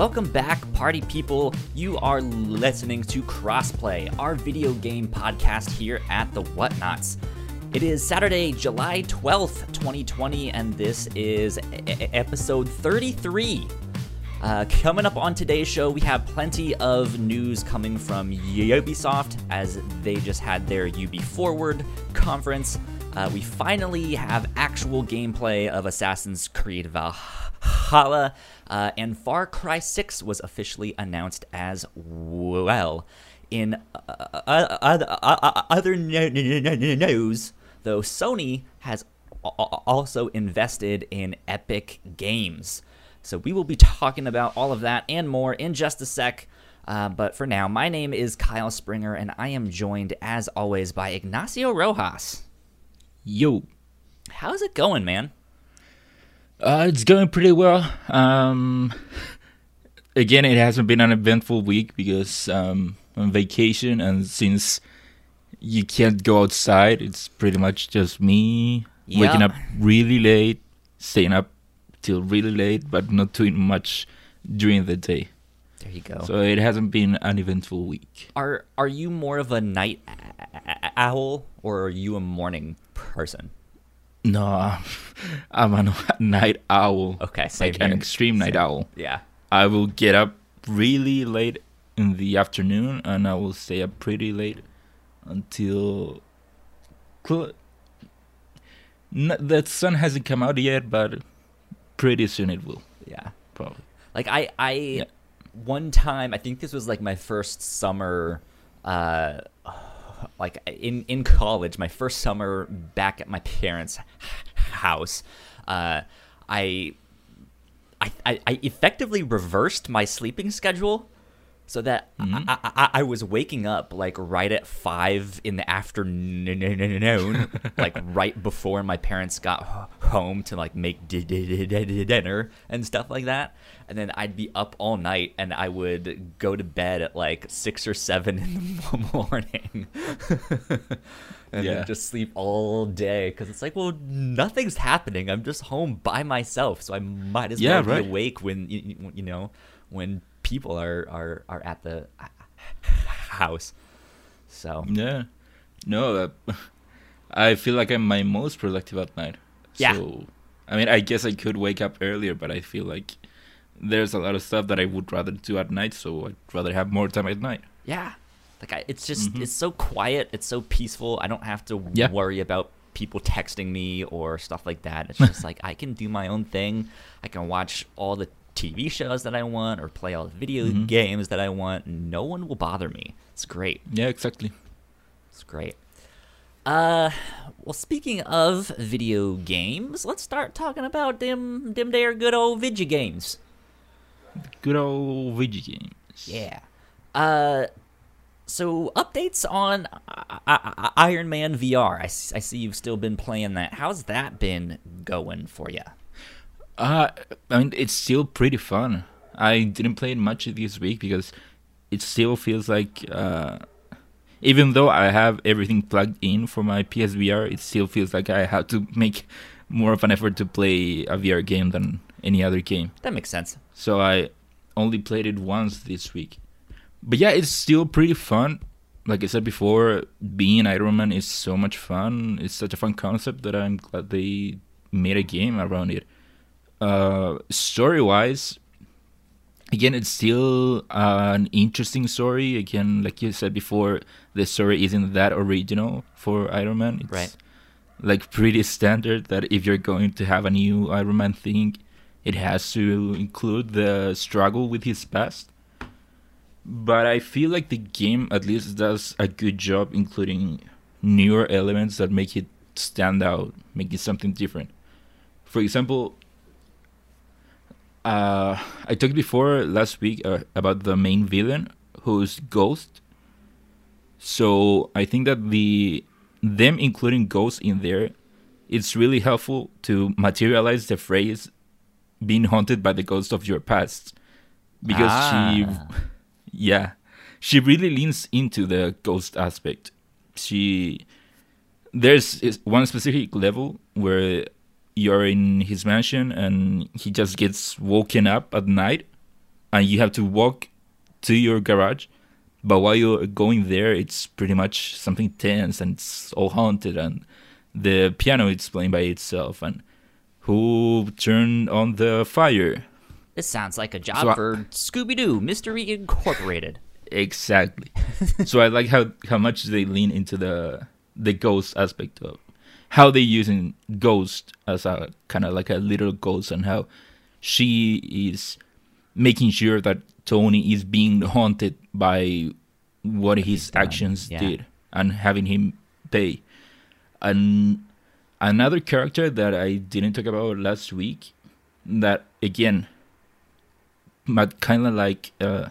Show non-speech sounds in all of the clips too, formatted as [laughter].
Welcome back, party people. You are listening to Crossplay, our video game podcast here at the Whatnots. It is Saturday, July 12th, 2020, and this is episode 33. Uh, coming up on today's show, we have plenty of news coming from Ubisoft as they just had their UB Forward conference. Uh, we finally have actual gameplay of Assassin's Creed Valhalla, uh, and Far Cry 6 was officially announced as well. In other news, though, Sony has also invested in Epic Games. So we will be talking about all of that and more in just a sec. Uh, but for now, my name is Kyle Springer, and I am joined, as always, by Ignacio Rojas. Yo. How's it going, man? Uh, it's going pretty well. Um, again, it hasn't been an eventful week because um, I'm on vacation, and since you can't go outside, it's pretty much just me waking up really late, staying up till really late, but not doing much during the day. There you go. So it hasn't been an eventful week. are are you more of a night owl or are you a morning person? No, I'm- I'm a night owl. Okay, same like an extreme night Same. owl. Yeah. I will get up really late in the afternoon and I will stay up pretty late until cl- N- the sun hasn't come out yet, but pretty soon it will Yeah. probably. Like I, I Yeah. one time I think this was like my first summer, uh, like in in college, my first summer back at my parents' house. Uh, I, I, I I effectively reversed my sleeping schedule. So that Mhm. I, I, I was waking up like right at five in the afternoon, [laughs] like right before my parents got home to like make di- di- di- di- dinner and stuff like that. And then I'd be up all night, and I would go to bed at like six or seven in the [laughs] morning, [laughs] and Yeah. then just sleep all day because it's like, well, nothing's happening. I'm just home by myself, so I might as Yeah, well be right. awake when you- you know when people are are are at the house. So Yeah. No, [laughs] I feel like I'm my most productive at night. Yeah. So, I mean, I guess I could wake up earlier, but I feel like there's a lot of stuff that I would rather do at night, so I'd rather have more time at night. yeah, like I, it's just Mhm. it's so quiet, it's so peaceful. I don't have to Yeah. worry about people texting me or stuff like that. It's just [laughs] like I can do my own thing. I can watch all the TV shows that I want or play all the video Mhm. games that I want. No one will bother me. It's great. Yeah, exactly. It's great. Uh, well, speaking of video games, let's start talking about them them there good old video games. Good old video games. Yeah. Uh, so updates on I- I- I- Iron Man VR. I, s- I see you've still been playing that. How's that been going for you? Uh, I mean, it's still pretty fun. I didn't play it much this week because it still feels like, uh, even though I have everything plugged in for my PSVR, it still feels like I have to make more of an effort to play a VR game than any other game. That makes sense. So I only played it once this week. But yeah, it's still pretty fun. Like I said before, being Iron Man is so much fun. It's such a fun concept that I'm glad they made a game around it. Uh, story wise, again, it's still uh, an interesting story. Again, like you said before, the story isn't that original for Iron Man. It's Right. like pretty standard that if you're going to have a new Iron Man thing, it has to include the struggle with his past. But I feel like the game at least does a good job including newer elements that make it stand out, make it something different. For example, uh, I talked before last week uh, about the main villain, who's Ghost. So I think that the them including Ghost in there, it's really helpful to materialize the phrase "being haunted by the ghost of your past," because she, Ah. yeah, she really leans into the ghost aspect. She there's one specific level where you're in his mansion and he just gets woken up at night and you have to walk to your garage. But while you're going there, it's pretty much something tense and it's all haunted, and the piano is playing by itself. And who turned on the fire? This sounds like a job So I- for Scooby Doo Mystery Incorporated. Exactly. so I like how how much they lean into the the ghost aspect of how they using ghost as a kind of like a little ghost and how she is making sure that Tony is being haunted by what his actions yeah. did and having him pay. And another character that I didn't talk about last week that again but kind of like uh,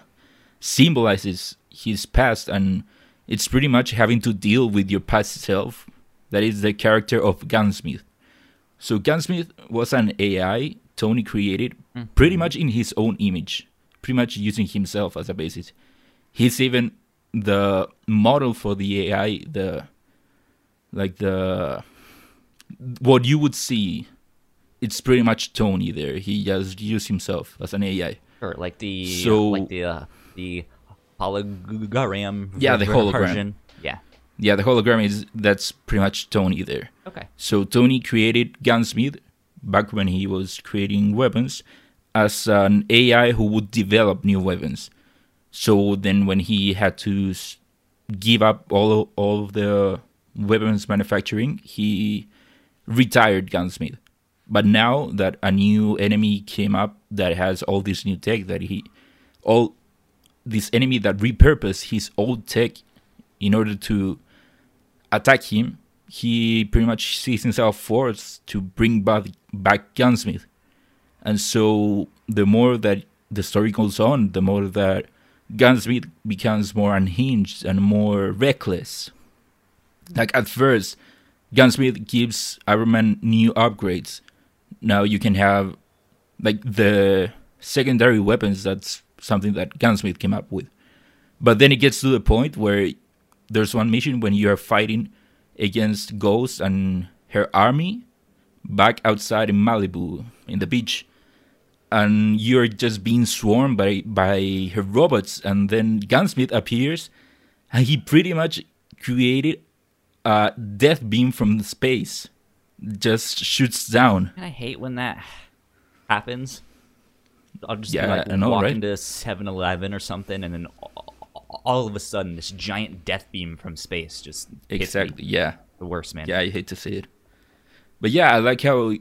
symbolizes his past and it's pretty much having to deal with your past self that is the character of gunsmith so gunsmith was an ai tony created pretty much in his own image pretty much using himself as a basis he's even the model for the ai the like the what you would see it's pretty much tony there he just used himself as an ai Or like the So- like the uh, the hologram. Yeah, the hologram. version. Yeah. Yeah the hologram is that's pretty much tony there Okay. So Tony created Gunsmith back when he was creating weapons as an AI who would develop new weapons. So then when he had to give up all all of the weapons manufacturing, he retired Gunsmith. But now that a new enemy came up that has all this new tech that he all this enemy that repurposed his old tech in order to attack him, he pretty much sees himself forced to bring back, back Gunsmith. And so the more that the story goes on, the more that Gunsmith becomes more unhinged and more reckless. Like at first, Gunsmith gives Iron Man new upgrades. Now you can have like the secondary weapons. That's something that Gunsmith came up with. But then it gets to the point where there's one mission when you are fighting against Ghost and her army back outside in Malibu in the beach. And you're just being swarmed by, by her robots. And then Gunsmith appears and he pretty much created a death beam from space. Just shoots down. And I hate when that happens. I'll just Yeah, be like I know, walk right? into 7-Eleven or something, and then all- of a sudden, this giant death beam from space just. Exactly. Yeah. The worst, man. Yeah, I hate to see it. But yeah, I like how,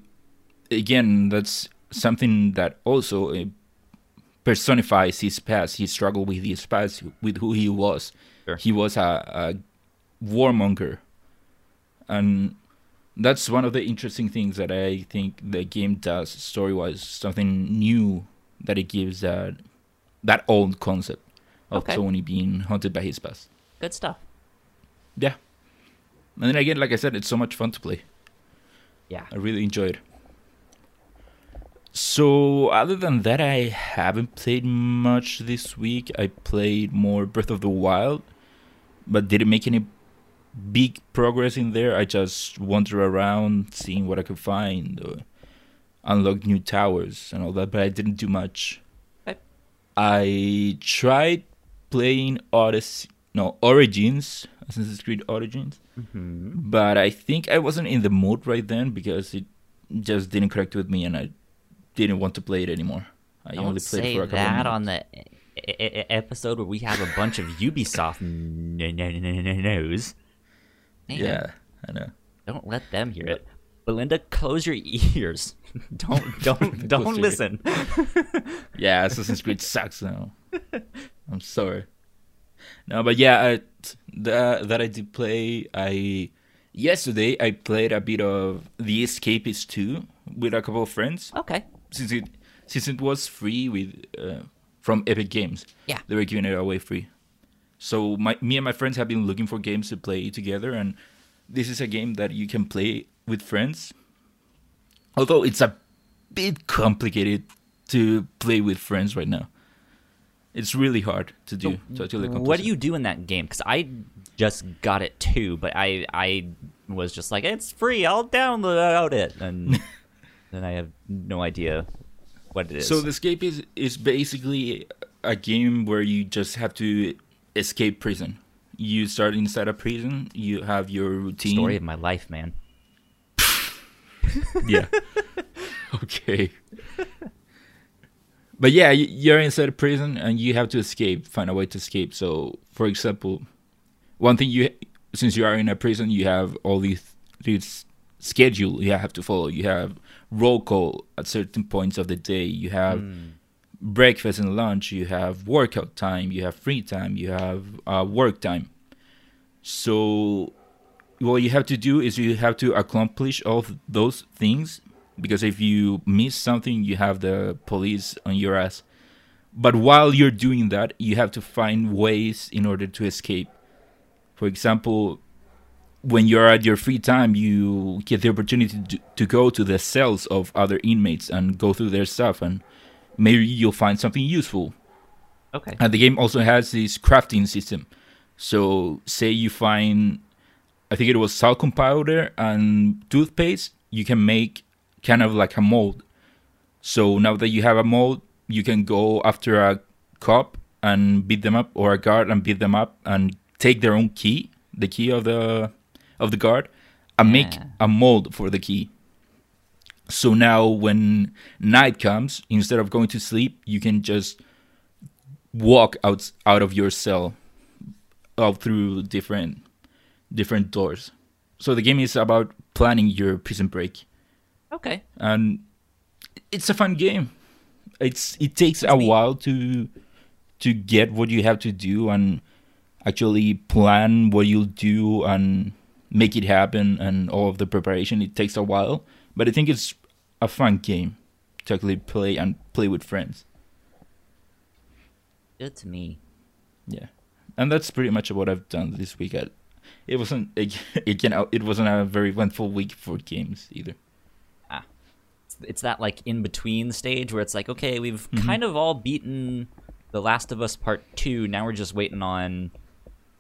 again, that's something that also uh, personifies his past. He struggled with his past, with who he was. Sure. He was a, a warmonger. And that's one of the interesting things that I think the game does story wise, something new that it gives that that old concept of Okay. Tony being haunted by his past. Good stuff. Yeah. And then again, like I said, it's so much fun to play. Yeah. I really enjoyed. So, other than that, I haven't played much this week. I played more Breath of the Wild, but didn't make any big progress in there. I just wandered around, seeing what I could find, uh, unlock new towers and all that, but I didn't do much. Okay. I tried playing Odyssey, no, Origins, Assassin's Creed Origins hmm but I think I wasn't in the mood right then because it just didn't connect with me, and I didn't want to play it anymore. I Don't only played for a couple that of on the episode where we have a bunch of Ubisoft news. Yeah, I know. Don't let them hear it. Belinda, close your ears. [laughs] don't don't [laughs] don't listen. [laughs] Yeah, Assassin's Creed sucks now. I'm sorry. No, but yeah, I, that that I did play. I yesterday I played a bit of The Escapist 2 with a couple of friends. Okay. since it since it was free with uh, from Epic Games. Yeah. they were giving it away free. So my me and my friends have been looking for games to play together, and this is a game that you can play with friends. Although it's a bit complicated to play with friends right now. It's really hard to do. to actually What do you do in that game? Because I just got it too, but I I was just like, it's free. I'll download it, and [laughs] then I have no idea what it is. So the Escapists is basically a game where you just have to escape prison. You start inside a prison. You have your routine. story of my life, man. [laughs] yeah. [laughs] okay. But yeah, you're inside a prison and you have to escape, find a way to escape. So, for example, one thing you, since you are in a prison, you have all these this schedule you have to follow. You have roll call at certain points of the day. You have Mm. breakfast and lunch. You have workout time. You have free time. You have uh, work time. So what you have to do is you have to accomplish all those things because if you miss something you have the police on your ass but while you're doing that you have to find ways in order to escape for example when you're at your free time you get the opportunity to, to go to the cells of other inmates and go through their stuff and maybe you'll find something useful Okay. and the game also has this crafting system. So, say you find, I think it was talcum powder and toothpaste, you can make kind of like a mold. So now that you have a mold, you can go after a cop and beat them up, or a guard and beat them up, and take their own key, the key of the of the guard, and make a mold for the key. So now when night comes, instead of going to sleep, you can just walk out out of your cell out through different different doors. So the game is about planning your prison break, Okay. and it's a fun game. It's it takes That's a neat. while to to get what you have to do and actually plan what you'll do and make it happen and all of the preparation. It takes a while, but I think it's a fun game to actually play and play with friends. Good to me. Yeah, and that's pretty much what I've done this week. I, it wasn't [laughs] it, again. It wasn't a very eventful week for games either. It's, that like in between stage where it's like, okay, we've Mm-hmm. kind of all beaten The Last of Us Part Two. Now we're just waiting on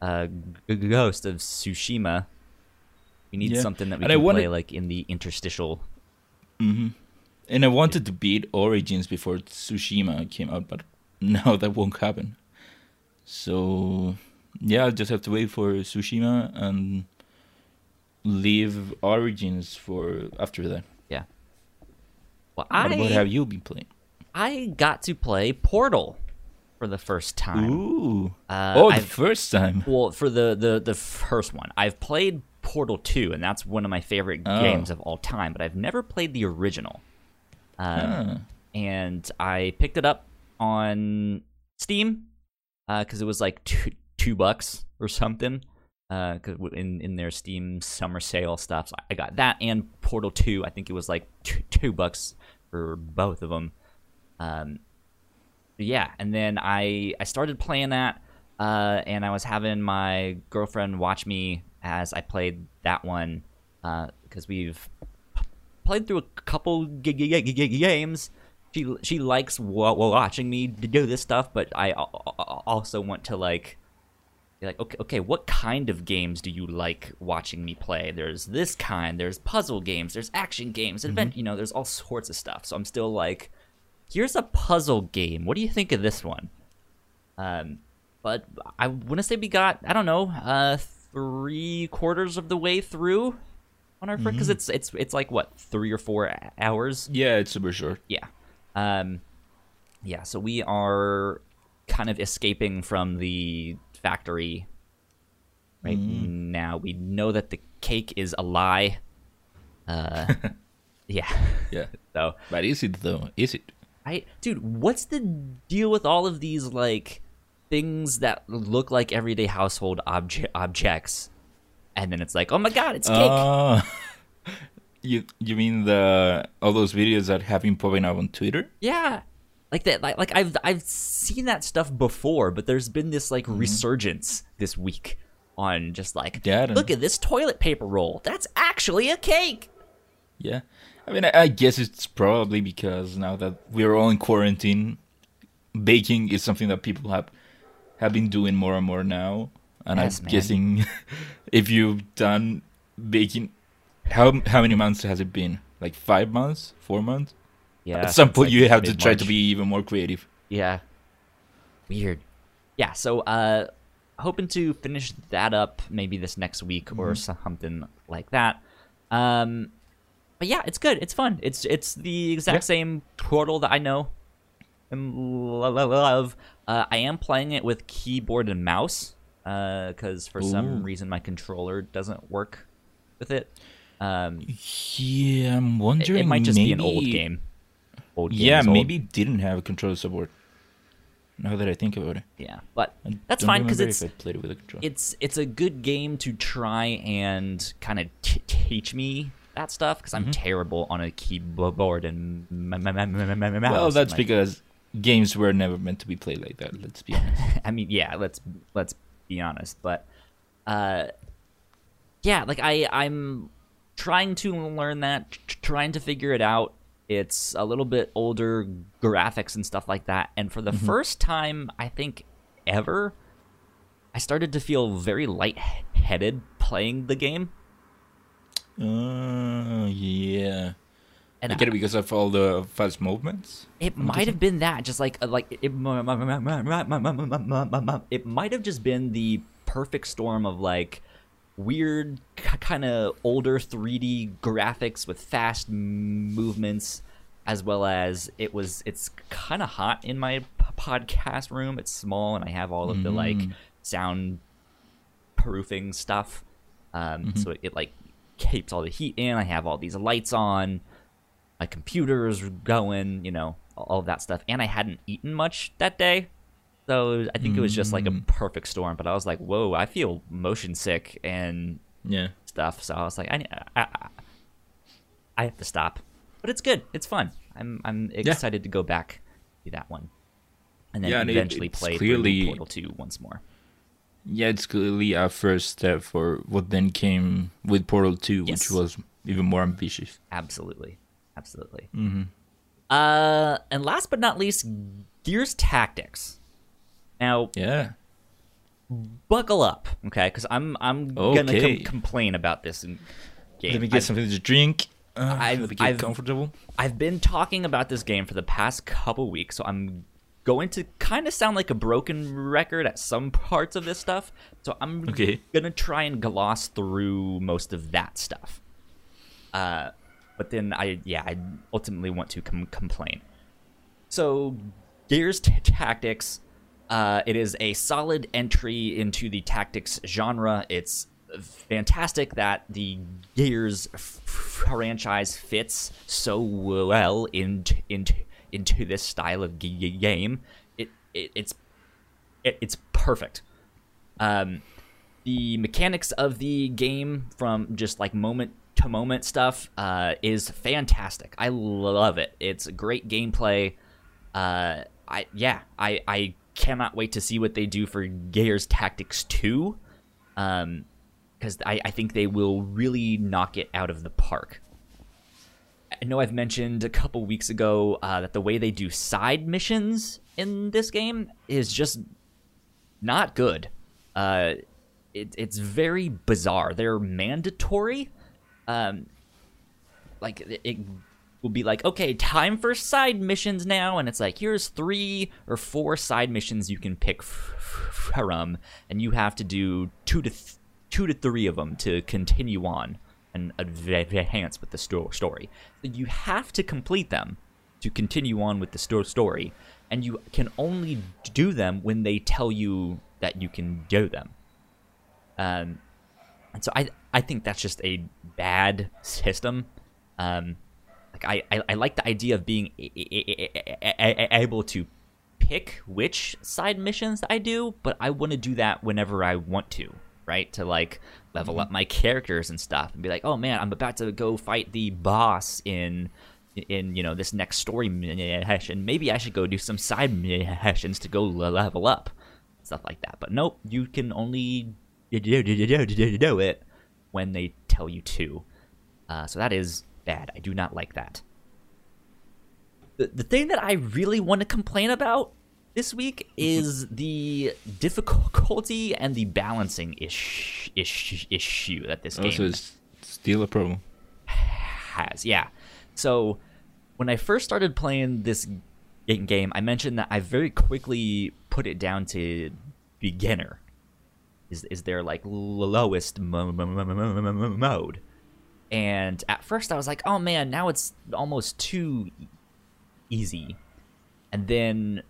uh, Ghost of Tsushima. We need Yeah. something that we And I can wanted- play like in the interstitial. hmm And I wanted to beat Origins before Tsushima came out, but [laughs] now that won't happen. So yeah, I'll just have to wait for Tsushima and leave Origins for after that. Well, I what have you been playing? I got to play Portal for the first time. Ooh! Uh, oh, the I've- first time. Well, for the, the the first one, I've played Portal 2, and that's one of my favorite Oh. games of all time. But I've never played the original. Um, Ah. and I picked it up on Steam because it was like two, two bucks or something. Uh, w in in their Steam summer sale stuff, so I got that and Portal Two. I think it was like two, two bucks for both of them. Um, yeah, and then I I started playing that, uh, and I was having my girlfriend watch me as I played that one because we've played through a couple g- g- g- games. She she likes wa- watching me do this stuff, but I al- al- also want to like be like okay okay what kind of games do you like watching me play? There's this kind. There's puzzle games. There's action games. Advent. You know, there's all sorts of stuff. So I'm still like, here's a puzzle game. What do you think of this one? Um, but I want to say we got I don't know uh three quarters of the way through on our because it's it's it's like what three or four hours Yeah, it's super short. yeah um yeah so we are kind of escaping from the factory right now we know that the cake is a lie uh [laughs] yeah Yeah, [laughs] so but is it though? Is it? I dude, what's the deal with all of these like things that look like everyday household obje- objects? And then it's like, oh my god, it's cake. Uh, [laughs] you you mean the all those videos that have been popping up on Twitter? yeah. Like that like, like I've I've seen that stuff before, but there's been this like mm-hmm. resurgence this week on just like Yeah, look at this toilet paper roll. That's actually a cake. Yeah, I mean, I, I guess it's probably because now that we're all in quarantine, baking is something that people have have been doing more and more now. And Yes, I'm man. guessing [laughs] if you've done baking, how how many months has it been? Like five months, four months? Yeah. At some point, like you have to try to be even more creative. Yeah. Weird. Yeah, so uh hoping to finish that up maybe this next week or something like that. Um but yeah, it's good. It's fun. It's it's the exact Yeah. same portal that I know and lo- lo- love. Uh, I am playing it with keyboard and mouse because for some reason my controller doesn't work with it. Um, Yeah, I'm wondering. it might just be an old game. Old Yeah, old. maybe it didn't have a controller support. Now that I think about it, Yeah, but I that's fine because it's played it with a controller. it's it's a good game to try and kind of t- teach me that stuff because I'm Mm-hmm. terrible on a keyboard and mouse. well, that's because games were never meant to be played like that. Let's be honest. [laughs] I mean, yeah, let's let's be honest, but uh, yeah, like I I'm trying to learn that, trying to figure it out. It's a little bit older graphics and stuff like that, and for the first time I think ever, I started to feel very lightheaded playing the game. uh, yeah. And I get it because of all the fast movements. It might have been that, just like uh, like it, it might have just been the perfect storm of like weird, kind of older 3D graphics with fast m- movements, as well as it was. It's kind of hot in my p- podcast room. It's small, and I have all of the like sound proofing stuff. Um, So it, it like keeps all the heat in. I have all these lights on my computer is going, you know, all of that stuff. And I hadn't eaten much that day. So I think it was just like a perfect storm. But I was like, whoa, I feel motion sick and Yeah. stuff. So I was like, I, I, I, I have to stop. But it's good. It's fun. I'm I'm excited to go back to that one. And then Yeah, it- eventually it's play clearly- Portal 2 once more. Yeah, it's clearly our first step for what then came with Portal 2, Yes. which was even more ambitious. Absolutely. Absolutely. Mm-hmm. Uh, and last but not least, Gears Tactics. Now, Yeah. buckle up, okay? Because I'm I'm gonna com- complain about this game. Let me get I've, something to drink. Uh, I've- get I've- comfortable. I've been talking about this game for the past couple weeks, so I'm going to kind of sound like a broken record at some parts of this stuff. So I'm Okay. gonna try and gloss through most of that stuff. Uh, but then I yeah I ultimately want to com- complain. So Gears t- Tactics, uh, it is a solid entry into the tactics genre. It's fantastic that the Gears franchise fits so well into into into this style of game. It, it it's it, it's perfect. Um, the mechanics of the game from just like moment to moment stuff uh, is fantastic. I love it. It's great gameplay. Uh, I yeah, I I cannot wait to see what they do for Gears Tactics Two, um, because I I think they will really knock it out of the park. I know I've mentioned a couple weeks ago uh, that the way they do side missions in this game is just not good. Uh, it, it's very bizarre. They're mandatory. Um, like it, it will be like, okay, time for side missions now, and it's like here's three or four side missions you can pick from, and you have to do two to th- two to three of them to continue on and advance with the sto- story. You have to complete them to continue on with the sto- story, and you can only do them when they tell you that you can do them. Um, and so I I think that's just a bad system. Um, like I, I, I like the idea of being able to pick which side missions I do, but I want to do that whenever I want to, right? To like level up my characters and stuff, and be like, oh man, I'm about to go fight the boss in in you know this next story mission. Maybe I should go do some side missions to go level up, stuff like that. But nope, you can only do do it when they tell you to. Uh, so that is bad. I do not like that. The, the thing that I really want to complain about this week mm-hmm. is the difficulty and the balancing ish, ish, issue that this oh, game Also, it's still a problem. has. Yeah. So when I first started playing this game, I mentioned that I very quickly put it down to beginner. Is is their like lowest mo- mo- mo- mode? And at first I was like, oh man, now it's almost too easy. And then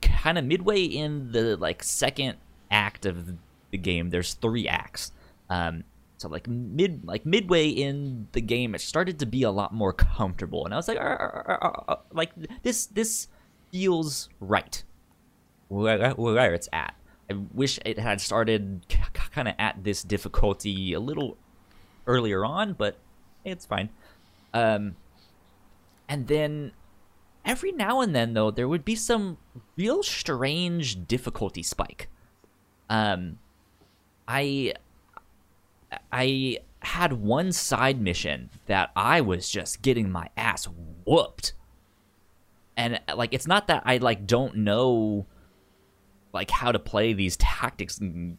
kind of midway in the like second act of the game, there's three acts. Um, so like mid like midway in the game, it started to be a lot more comfortable, and I was like, like this this feels right where, where it's at. I wish it had started kind of at this difficulty a little earlier on, but it's fine. Um, and then every now and then, though, there would be some real strange difficulty spike. Um, I I had one side mission that I was just getting my ass whooped. And like it's not that I like don't know like how to play these tactics games.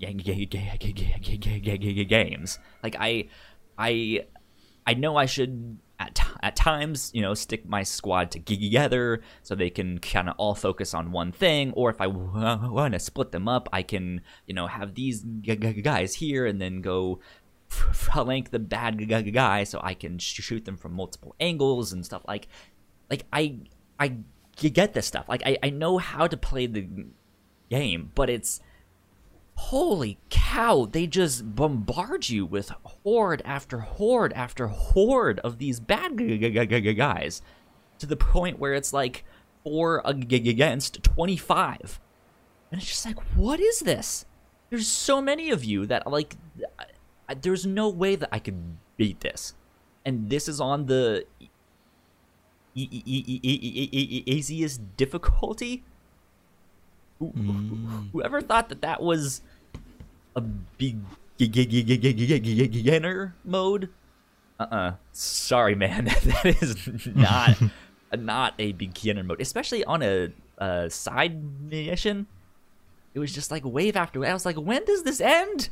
Like I I I know I should at, t- at times, you know, stick my squad together so they can kind of all focus on one thing. Or if I w- want to split them up, I can, you know, have these g- g- guys here and then go flank the bad g- guy so I can sh- shoot them from multiple angles and stuff. Like, like I I get this stuff. Like I, I know how to play the game, but it's holy cow, they just bombard you with horde after horde after horde of these bad guys to the point where it's like four against 25. And it's just like, what is this? There's so many of you that, like, there's no way that I could beat this. And this is on the easiest difficulty Mm. Whoever thought that that was a beginner mode? Uh-uh. Sorry, man. [laughs] that is not [laughs] not a beginner mode, especially on a, a side mission. It was just like wave after wave. I was like, when does this end?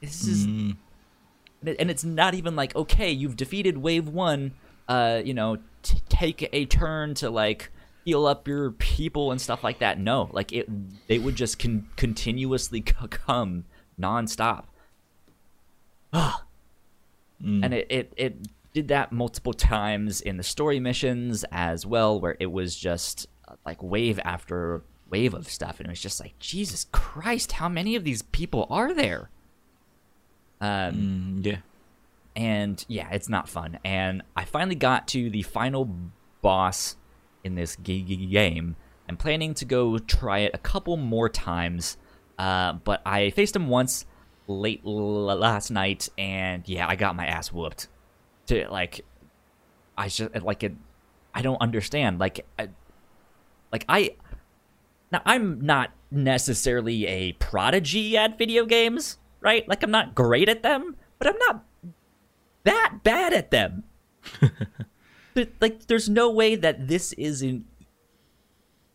This is, mm. and it's not even like okay, you've defeated wave one. Uh, you know, t- take a turn to like heal up your people and stuff like that. No, like it, they would just con- continuously [laughs] come nonstop. [sighs] mm. And it, it it did that multiple times in the story missions as well, where it was just like wave after wave of stuff, and it was just like Jesus Christ, how many of these people are there? Um, mm, yeah. And yeah, it's not fun. And I finally got to the final boss in this game. I'm planning to go try it a couple more times, uh, but I faced him once late last night, and yeah, I got my ass whooped. To like, I just like it. I don't understand. Like, I, like I. Now I'm not necessarily a prodigy at video games, right? Like I'm not great at them, but I'm not that bad at them. [laughs] but like there's no way that this is an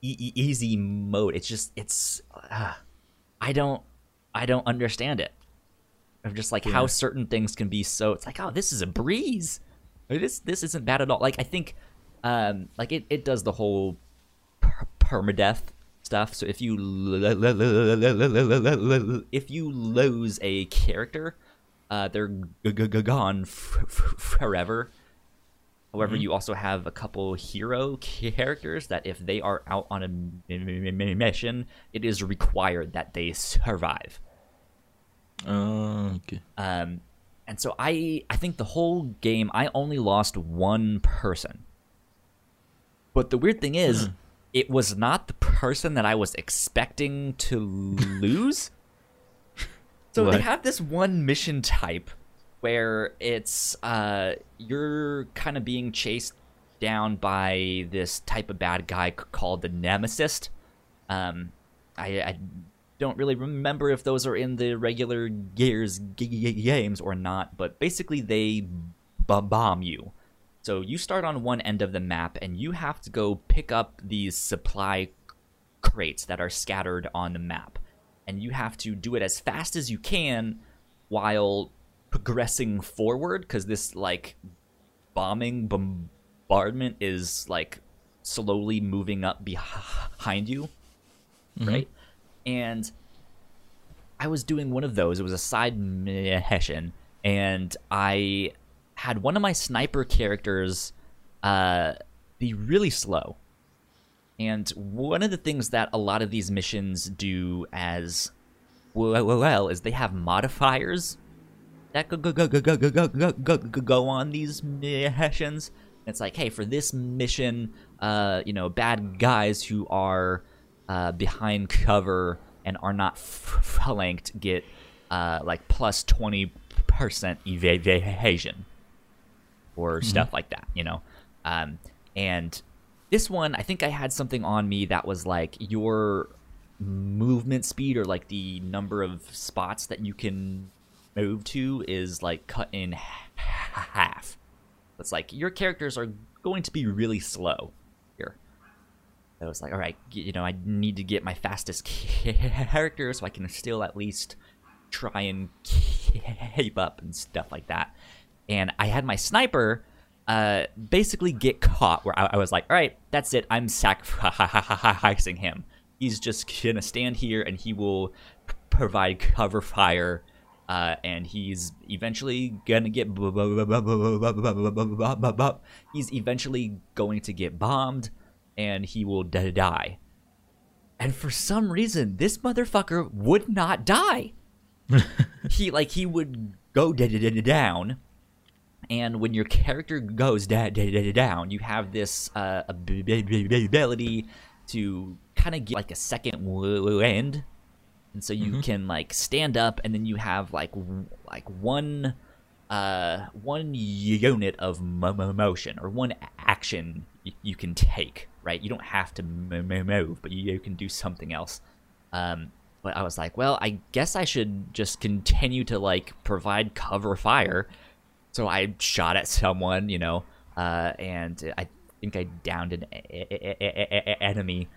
e- easy mode. It's just it's uh, i don't i don't understand it. Of just like yeah. how certain things can be so it's like oh this is a breeze. Like, this this isn't bad at all. Like i think um like it, it does the whole per- permadeath stuff. So if you if you lose a character uh they're gone forever However, mm-hmm. you also have a couple hero [laughs] characters that if they are out on a mission, it is required that they survive. Uh, okay. Um, and so I I think the whole game I only lost one person. But the weird thing is, hmm. it was not the person that I was expecting to [laughs] lose. so what? they have this one mission type where it's uh, you're kind of being chased down by this type of bad guy called the Nemesis. Um, I, I, don't really remember if those are in the regular Gears games or not, but basically they bomb you. So you start on one end of the map and you have to go pick up these supply crates that are scattered on the map. And you have to do it as fast as you can while progressing forward because this like bombing bombardment is like slowly moving up behind you, right? And I was doing one of those. It was a side mission, and I had one of my sniper characters uh, be really slow. And one of the things that a lot of these missions do as well, well is they have modifiers that go go go go go go go go go go on these missions. It's like, hey, for this mission, uh, you know, bad guys who are uh, behind cover and are not flanked get uh, like plus twenty percent evasion or stuff like that, you know. Um, and this one, I think I had something on me that was like your movement speed or like the number of spots that you can move to is like cut in half. It's like your characters are going to be really slow here. I was like, all right, you know, I need to get my fastest character so I can still at least try and keep up and stuff like that. And I had my sniper uh, basically get caught where I, I was like, all right, that's it. I'm sacrificing him. He's just gonna stand here and he will provide cover fire. Uh, and he's eventually gonna get he's eventually going to get bombed and he will die and for some reason this motherfucker would not die he like he would go down and when your character goes down, you have this uh, ability to kind of get like a second wind, and so you can like stand up, and then you have like w- like one uh one unit of mo- motion or one action y- you can take. Right, you don't have to m- move, but you, you can do something else. Um, but I was like, well, I guess I should just continue to like provide cover fire so I shot at someone, you know, uh, and I think I downed an enemy.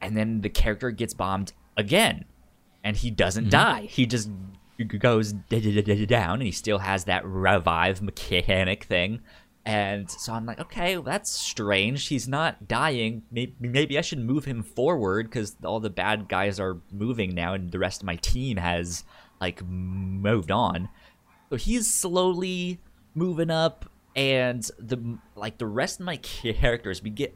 And then the character gets bombed again, and he doesn't Mm-hmm. die. He just goes down, and he still has that revive mechanic thing. And so I'm like, okay, well, that's strange. He's not dying. Maybe, maybe I should move him forward because all the bad guys are moving now, and the rest of my team has like moved on. So he's slowly moving up, and the like the rest of my characters, we get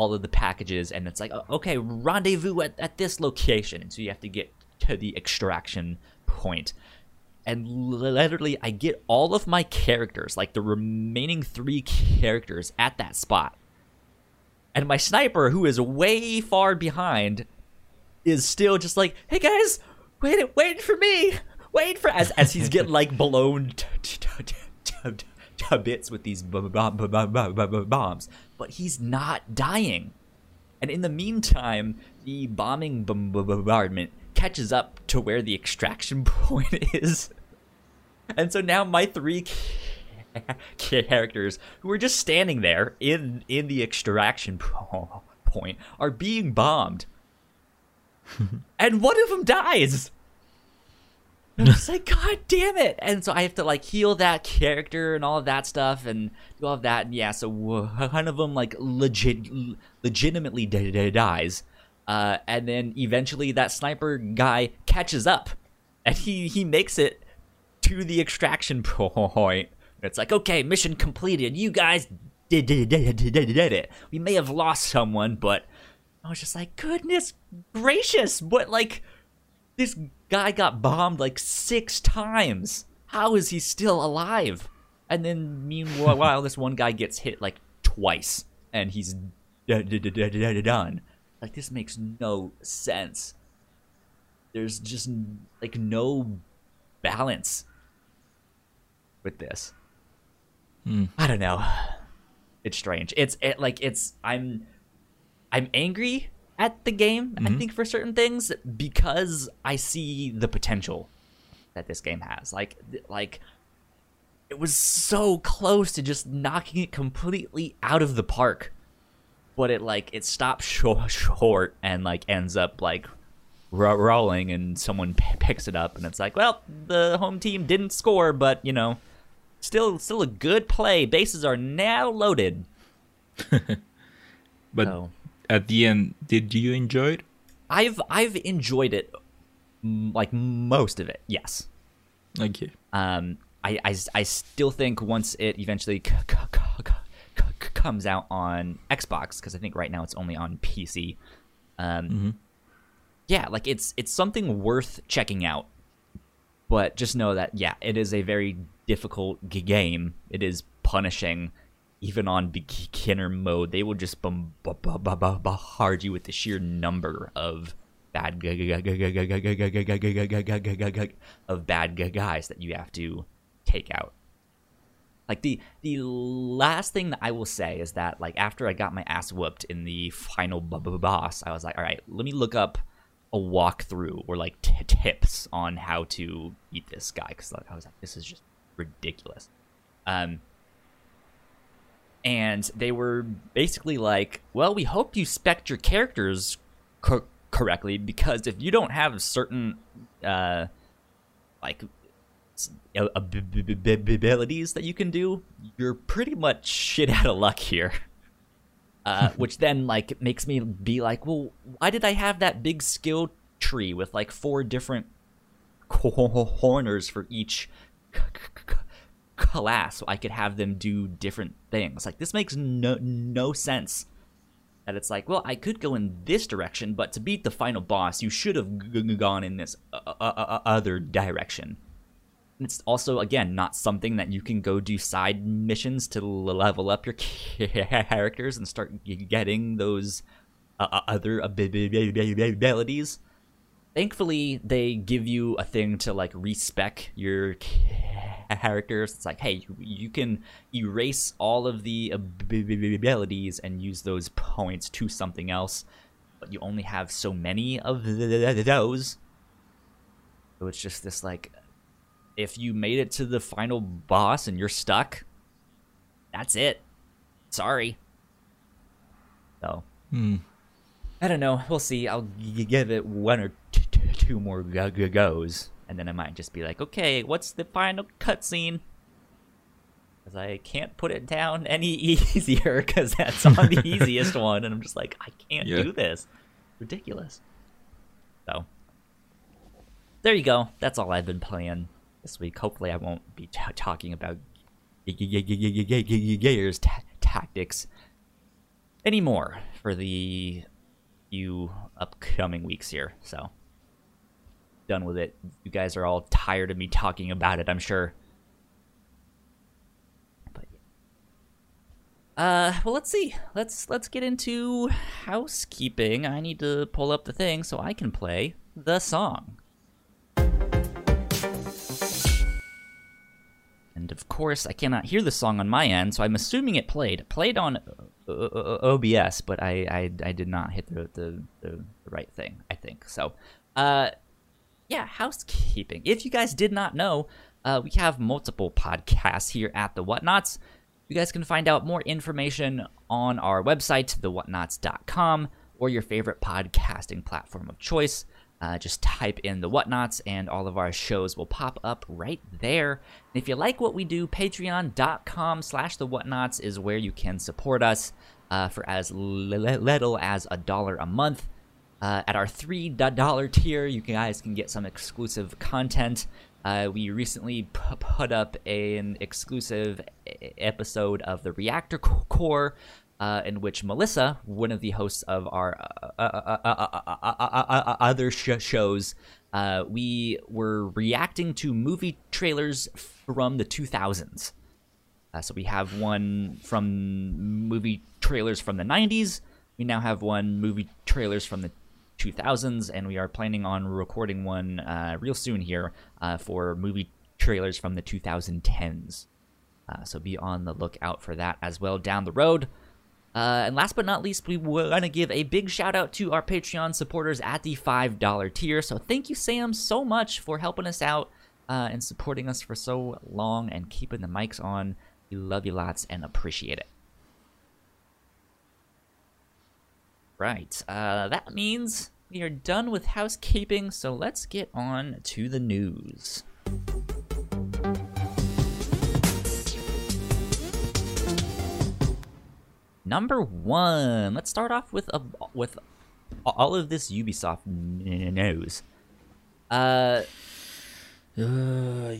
all of the packages, and it's like, uh, okay, rendezvous at, at this location, and so you have to get to the extraction point. And literally, I get all of my characters, like the remaining three characters, at that spot. And my sniper, who is way far behind, is still just like, "Hey guys, wait, wait for me, wait for." As as he's getting like blown to, to, to, to bits with these bombs, but he's not dying. And in the meantime, the bombing bom- bom- bombardment catches up to where the extraction [laughs] point is. And so now my three [laughs] characters who are just standing there in in the extraction [laughs] point are being bombed. and one of them dies. And I'm just like, God damn it! And so I have to like heal that character and all of that stuff and do all of that. And yeah, so one of them like legit, legitimately dies, uh, and then eventually that sniper guy catches up, and he he makes it to the extraction [laughs] point. It's like, okay, mission completed. You guys did did did did, did, did it. We may have lost someone, but I was just like, goodness gracious, what like this guy got bombed like six times. How is he still alive? And then meanwhile, [laughs] this one guy gets hit like twice, and he's done. Like this makes no sense. There's just like no balance with this. Hmm. I don't know. It's strange. It's it, like it's I'm I'm angry at the game. I mm-hmm. think for certain things because I see the potential that this game has. Like like it was so close to just knocking it completely out of the park, but it like it stops short, short and like ends up like ro- rolling, and someone p- picks it up, and it's like, well, the home team didn't score, but you know, still still a good play. Bases are now loaded. [laughs] But So at the end, did you enjoy it? I've I've enjoyed it, like most of it. Yes. Okay. Um, I, I, I still think once it eventually c- c- c- comes out on Xbox, because I think right now it's only on PC. Um, yeah, like it's it's something worth checking out. But just know that yeah, it is a very difficult g- game. It is punishing, even on beginner mode, they will just bombard you with the sheer number of bad of bad guys that you have to take out. Like the the last thing that I will say is that like after I got my ass whooped in the final boss, I was like, all right, let me look up a walkthrough or like tips on how to beat this guy because like, I was like, this is just ridiculous. Um, and they were basically like, well, we hope you spec your characters co- correctly because if you don't have certain uh, like abilities that you can do, you're pretty much shit out of luck here. [laughs] Uh, which then like makes me be like, well, why did I have that big skill tree with like four different corners for each c- c- class, so I could have them do different things? Like this makes no no sense. That it's like, well, I could go in this direction, but to beat the final boss, you should have g- gone in this uh, uh, uh, other direction. It's also again not something that you can go do side missions to level up your [laughs] characters and start getting those uh, uh, other abilities. Thankfully, they give you a thing to like respec your characters. It's like, hey, you, you can erase all of the abilities and use those points to something else, but you only have so many of those. So it's just this like if you made it to the final boss and you're stuck, that's it. Sorry. So, Hmm. I don't know. We'll see. I'll g- give it one or t- t- two more goes, and then I might just be like, okay, what's the final cutscene? Because I can't put it down any easier because that's on the easiest one, and I'm just like, I can't Yeah. do this. Ridiculous. So, there you go. That's all I've been playing this week. Hopefully, I won't be t- talking about Gears Tactics anymore for the few upcoming weeks here. So, done with it. You guys are all tired of me talking about it, I'm sure. But uh, well, let's see. Let's let's get into housekeeping. I need to pull up the thing so I can play the song. And of course, I cannot hear the song on my end, so I'm assuming it played. Played on OBS, but I, I I did not hit the the, the, the right thing. I think so. Uh, yeah, housekeeping. If you guys did not know, uh, we have multiple podcasts here at the Whatnots. You guys can find out more information on our website, thewhatnots.com, or your favorite podcasting platform of choice. Uh, just type in the Whatnots, and all of our shows will pop up right there. And if you like what we do, patreon.com slash the Whatnots is where you can support us uh, for as little as a dollar a month. Uh, at our three dollar tier, you guys can get some exclusive content. Uh, we recently put up an exclusive episode of the Reactor Co- Core, uh, in which Melissa, one of the hosts of our other shows, we were reacting to movie trailers from the 2000s. so we have one from movie trailers from the 90s. We now have one movie trailers from the 2000s, and we are planning on recording one real soon here for movie trailers from the 2010s. Uh, so be on the lookout for that as well down the road. Uh, and last but not least, we want to give a big shout out to our Patreon supporters at the $5 tier. So thank you, Sam, so much for helping us out uh, and supporting us for so long and keeping the mics on. We love you lots and appreciate it. Right. Uh, that means we are done with housekeeping, so let's get on to the news. Number one. Let's start off with a with all of this Ubisoft news. Uh, Uh,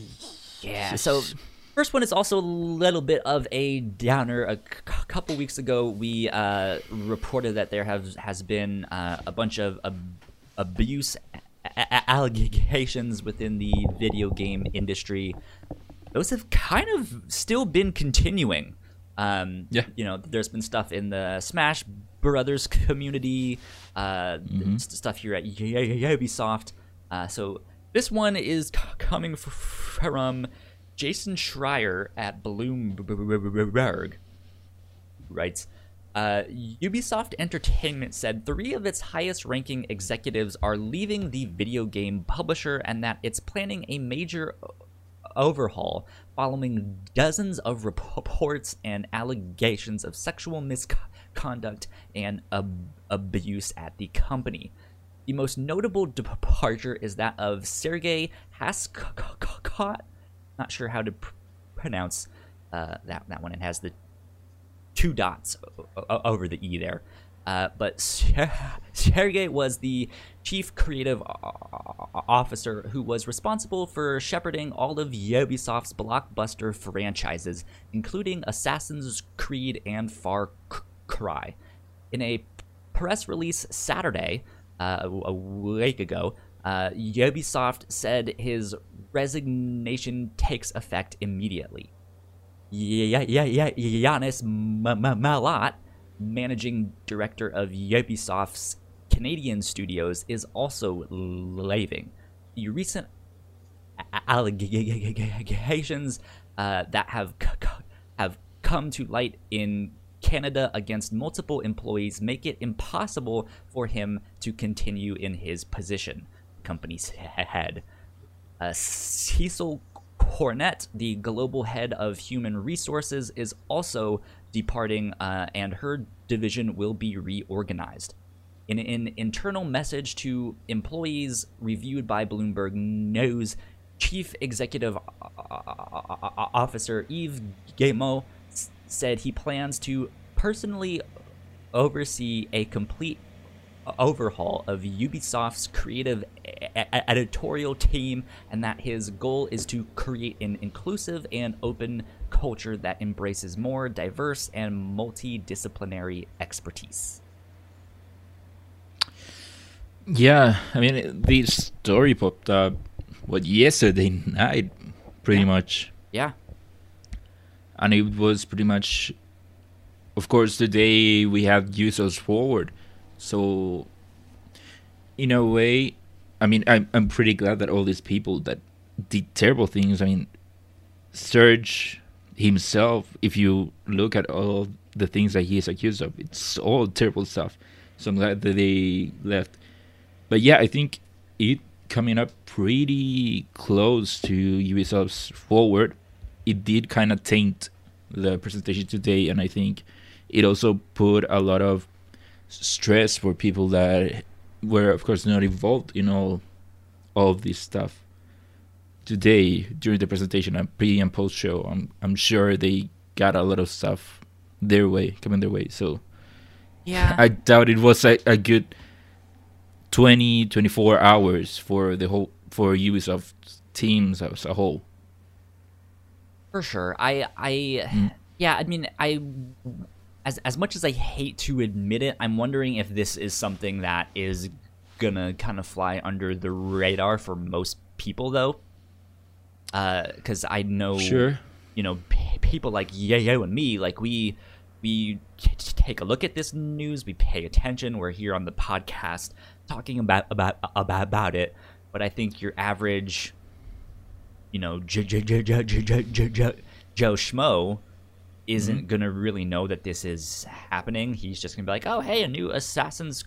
yeah. So [laughs] first one is also a little bit of a downer. A c- couple weeks ago, we uh, reported that there have has been uh, a bunch of ab- abuse a- a- allegations within the video game industry. Those have kind of still been continuing. Um, Yeah. You know, there's been stuff in the Smash Brothers community, uh, s- stuff here at Ubisoft. Uh, so this one is c- coming f- from Jason Schreier at Bloomberg. Writes, uh, Ubisoft Entertainment said three of its highest ranking executives are leaving the video game publisher and that it's planning a major overhaul following dozens of reports and allegations of sexual misconduct and ab- abuse at the company. The most notable departure is that of Sergei Hascoët. Not sure how to pr- pronounce uh, that that one. It has the two dots o- o- over the e there. Uh, but Ser- [laughs] Sergey was the chief creative officer who was responsible for shepherding all of Ubisoft's blockbuster franchises, including Assassin's Creed and Far Cry. In a press release Saturday, uh, a a week ago, uh, Ubisoft said his resignation takes effect immediately. Yeah, yeah, yeah, Yannis M- M- Mallat, managing director of Ubisoft's Canadian studios, is also leaving. The recent allegations uh, that have have come to light in Canada against multiple employees make it impossible for him to continue in his position. Company's head. Uh, Cecil Cornet, the global head of human resources, is also departing, uh, and her division will be reorganized. In an internal message to employees reviewed by Bloomberg News, Chief Executive uh, uh, uh, Officer Yves Guillemot said he plans to personally oversee a complete overhaul of Ubisoft's creative editorial team, and that his goal is to create an inclusive and open culture that embraces more diverse and multidisciplinary expertise. Yeah, I mean, this story popped up what yesterday night, pretty Yeah. much, Yeah, and it was pretty much, of course, today we have users forward, so in a way, I mean, I'm I'm pretty glad that all these people that did terrible things. I mean, Serge himself, if you look at all the things that he is accused of, it's all terrible stuff. So I'm glad that they left. But yeah, I think it coming up pretty close to Ubisoft's forward, it did kind of taint the presentation today, and I think it also put a lot of stress for people that were, of course, not involved in all all of this stuff. Today, during the presentation and pre and post show, I'm I'm sure they got a lot of stuff their way, coming their way. So yeah. I doubt it was a, a good 20, 24 hours for the whole for Ubisoft teams as a whole. For sure. I I mm. yeah, I mean I as as much as I hate to admit it, I'm wondering if this is something that is gonna kind of fly under the radar for most people though because uh, I know, sure. you know, p- people like Yayo and me, like we we take a look at this news, we pay attention. We're here on the podcast talking about about about about it. But I think your average, you know, Joe Schmo isn't mm-hmm. gonna really know that this is happening. He's just gonna be like, "Oh, hey, a new Assassin's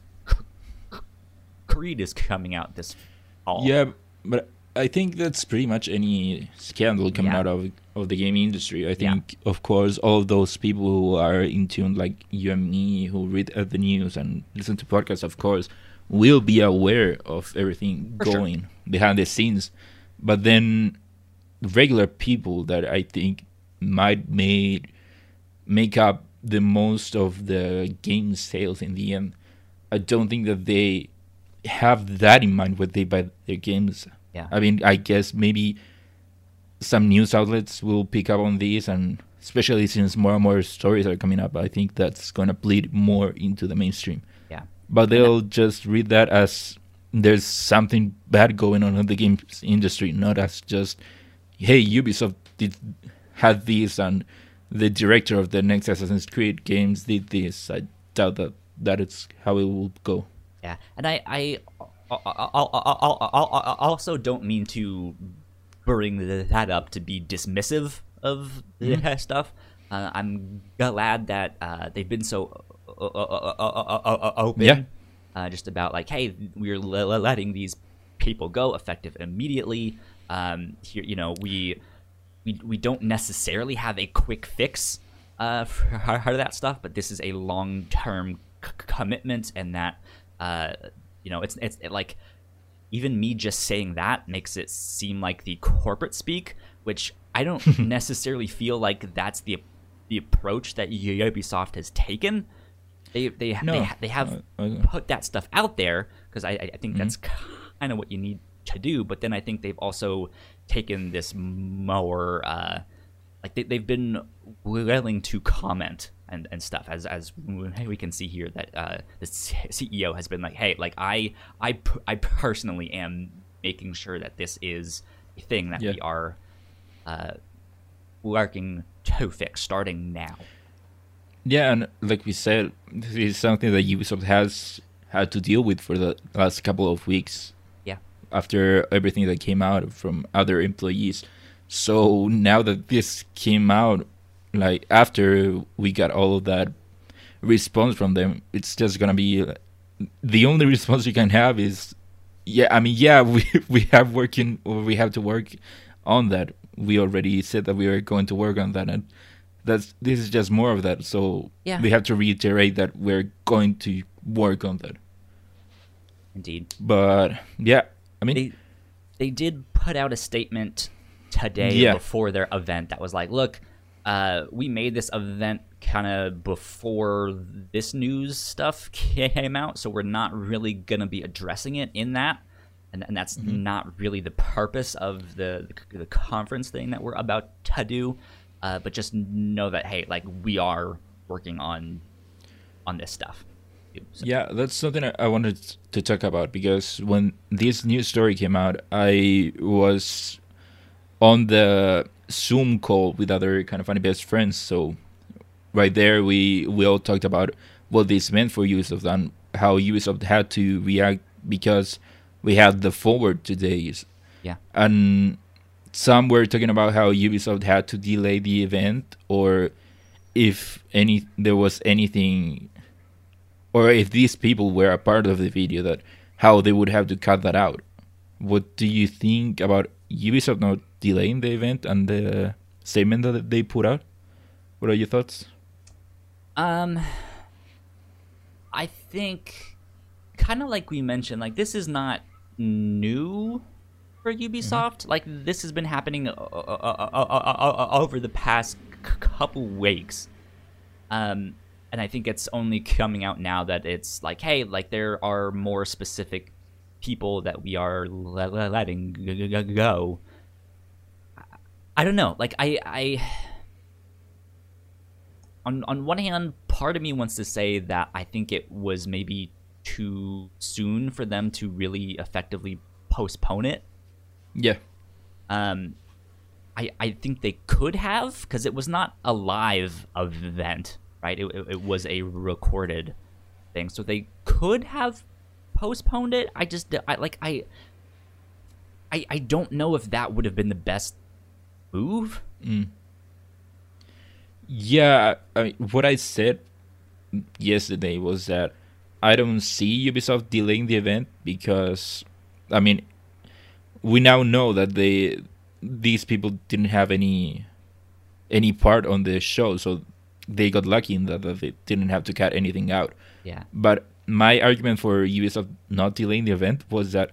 Creed is coming out this fall." Yeah, but I think that's pretty much any scandal coming Yeah. out of of the gaming industry. I think, of course, all those people who are in tune, like you and me, who read the news and listen to podcasts, of course, will be aware of everything For sure. going behind the scenes. But then, regular people that I think might make make up the most of the game sales in the end. I don't think that they have that in mind when they buy their games. Yeah. I mean, I guess maybe some news outlets will pick up on these, and especially since more and more stories are coming up, I think that's going to bleed more into the mainstream. Yeah. But they'll just read that as there's something bad going on in the games industry, not as just, hey, Ubisoft did had this and the director of the next Assassin's Creed games did this. I doubt that that is how it will go. Yeah, and I, I, I, I, I also don't mean to bring that up to be dismissive of Mm-hmm. that stuff. Uh, I'm glad that uh, they've been so uh, uh, uh, open, Yeah. uh, just about like, hey, we're l- letting these people go effective immediately. Um, here, you know, we we we don't necessarily have a quick fix uh, for, [laughs] for that stuff, but this is a long term c- commitment, and that uh, you know, it's it's it, like even me just saying that makes it seem like the corporate speak, which I don't [laughs] necessarily feel like that's the the approach that Ubisoft has taken. They they No, they, they have put that stuff out there because I, I think that's kind of what you need to do. But then I think they've also taken this more uh, like they, they've been willing to comment and, and stuff as as we can see here that uh, the CEO has been like, hey, like I I I personally am making sure that this is a thing that Yeah. we are uh, working to fix starting now. Yeah, and like we said, this is something that Ubisoft has had to deal with for the last couple of weeks Yeah. after everything that came out from other employees. So now that this came out, like after we got all of that response from them, it's just gonna be the only [laughs] response you can have is, yeah. I mean, yeah, [laughs] we we have working or we have to work on that. We already said that we are going to work on that, and that's this is just more of that. So Yeah. we have to reiterate that we're going to work on that. Indeed. But yeah, I mean, they they did put out a statement today Yeah. before their event that was like, look, uh, we made this event kind of before this news stuff [laughs] came out, so we're not really gonna be addressing it in that, and, and that's not really the purpose of the, the the conference thing that we're about to do. Uh, but just know that hey, like we are working on on this stuff. So- Yeah, that's something I wanted to talk about because when this news story came out, I was on the Zoom call with other kind of funny best friends. So right there, we we all talked about what this meant for Ubisoft and how Ubisoft had to react because we had the forward today, Yeah. and some were talking about how Ubisoft had to delay the event or if any there was anything or if these people were a part of the video that how they would have to cut that out. What do you think about Ubisoft not delaying the event and the statement that they put out? What are your thoughts? Um, I think, kind of like we mentioned, like this is not new for Ubisoft. Like this has been happening o- o- o- over the past c- couple weeks. Um, and I think it's only coming out now that it's like, hey, like there are more specific people that we are le- le- letting go. I- I don't know. Like I, I on on one hand, part of me wants to say that I think it was maybe too soon for them to really effectively postpone it. Yeah. Um, I I think they could have because it was not a live event, right? It, it, it was a recorded thing, so they could have postponed it. I just I like I. I, I don't know if that would have been the best move. Mm. Yeah, I mean, what I said yesterday was that I don't see Ubisoft delaying the event because, I mean, we now know that they these people didn't have any any part on the show, so they got lucky in that, that they didn't have to cut anything out. Yeah. But my argument for Ubisoft not delaying the event was that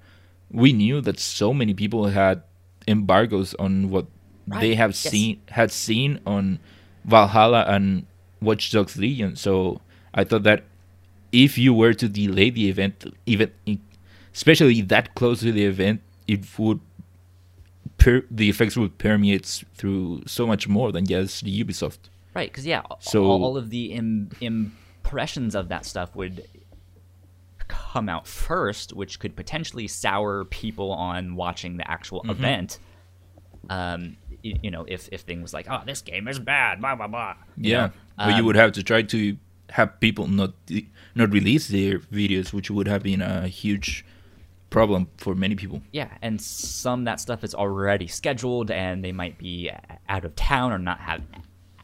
we knew that so many people had embargoes on what they have yes. seen had seen on Valhalla and Watch Dogs Legion. So I thought that if you were to delay the event, even especially that close to the event, it would per- the effects would permeate through so much more than just the Ubisoft. Right, because yeah, So- all, all of the Im- impressions of that stuff would come out first, which could potentially sour people on watching the actual Mm-hmm. event. Um, y- you know, if if things like, oh, this game is bad, blah blah blah. Yeah, know? but you Um, would have to try to have people not not release their videos, which would have been a huge problem for many people. Yeah, and some that stuff is already scheduled, and they might be out of town or not have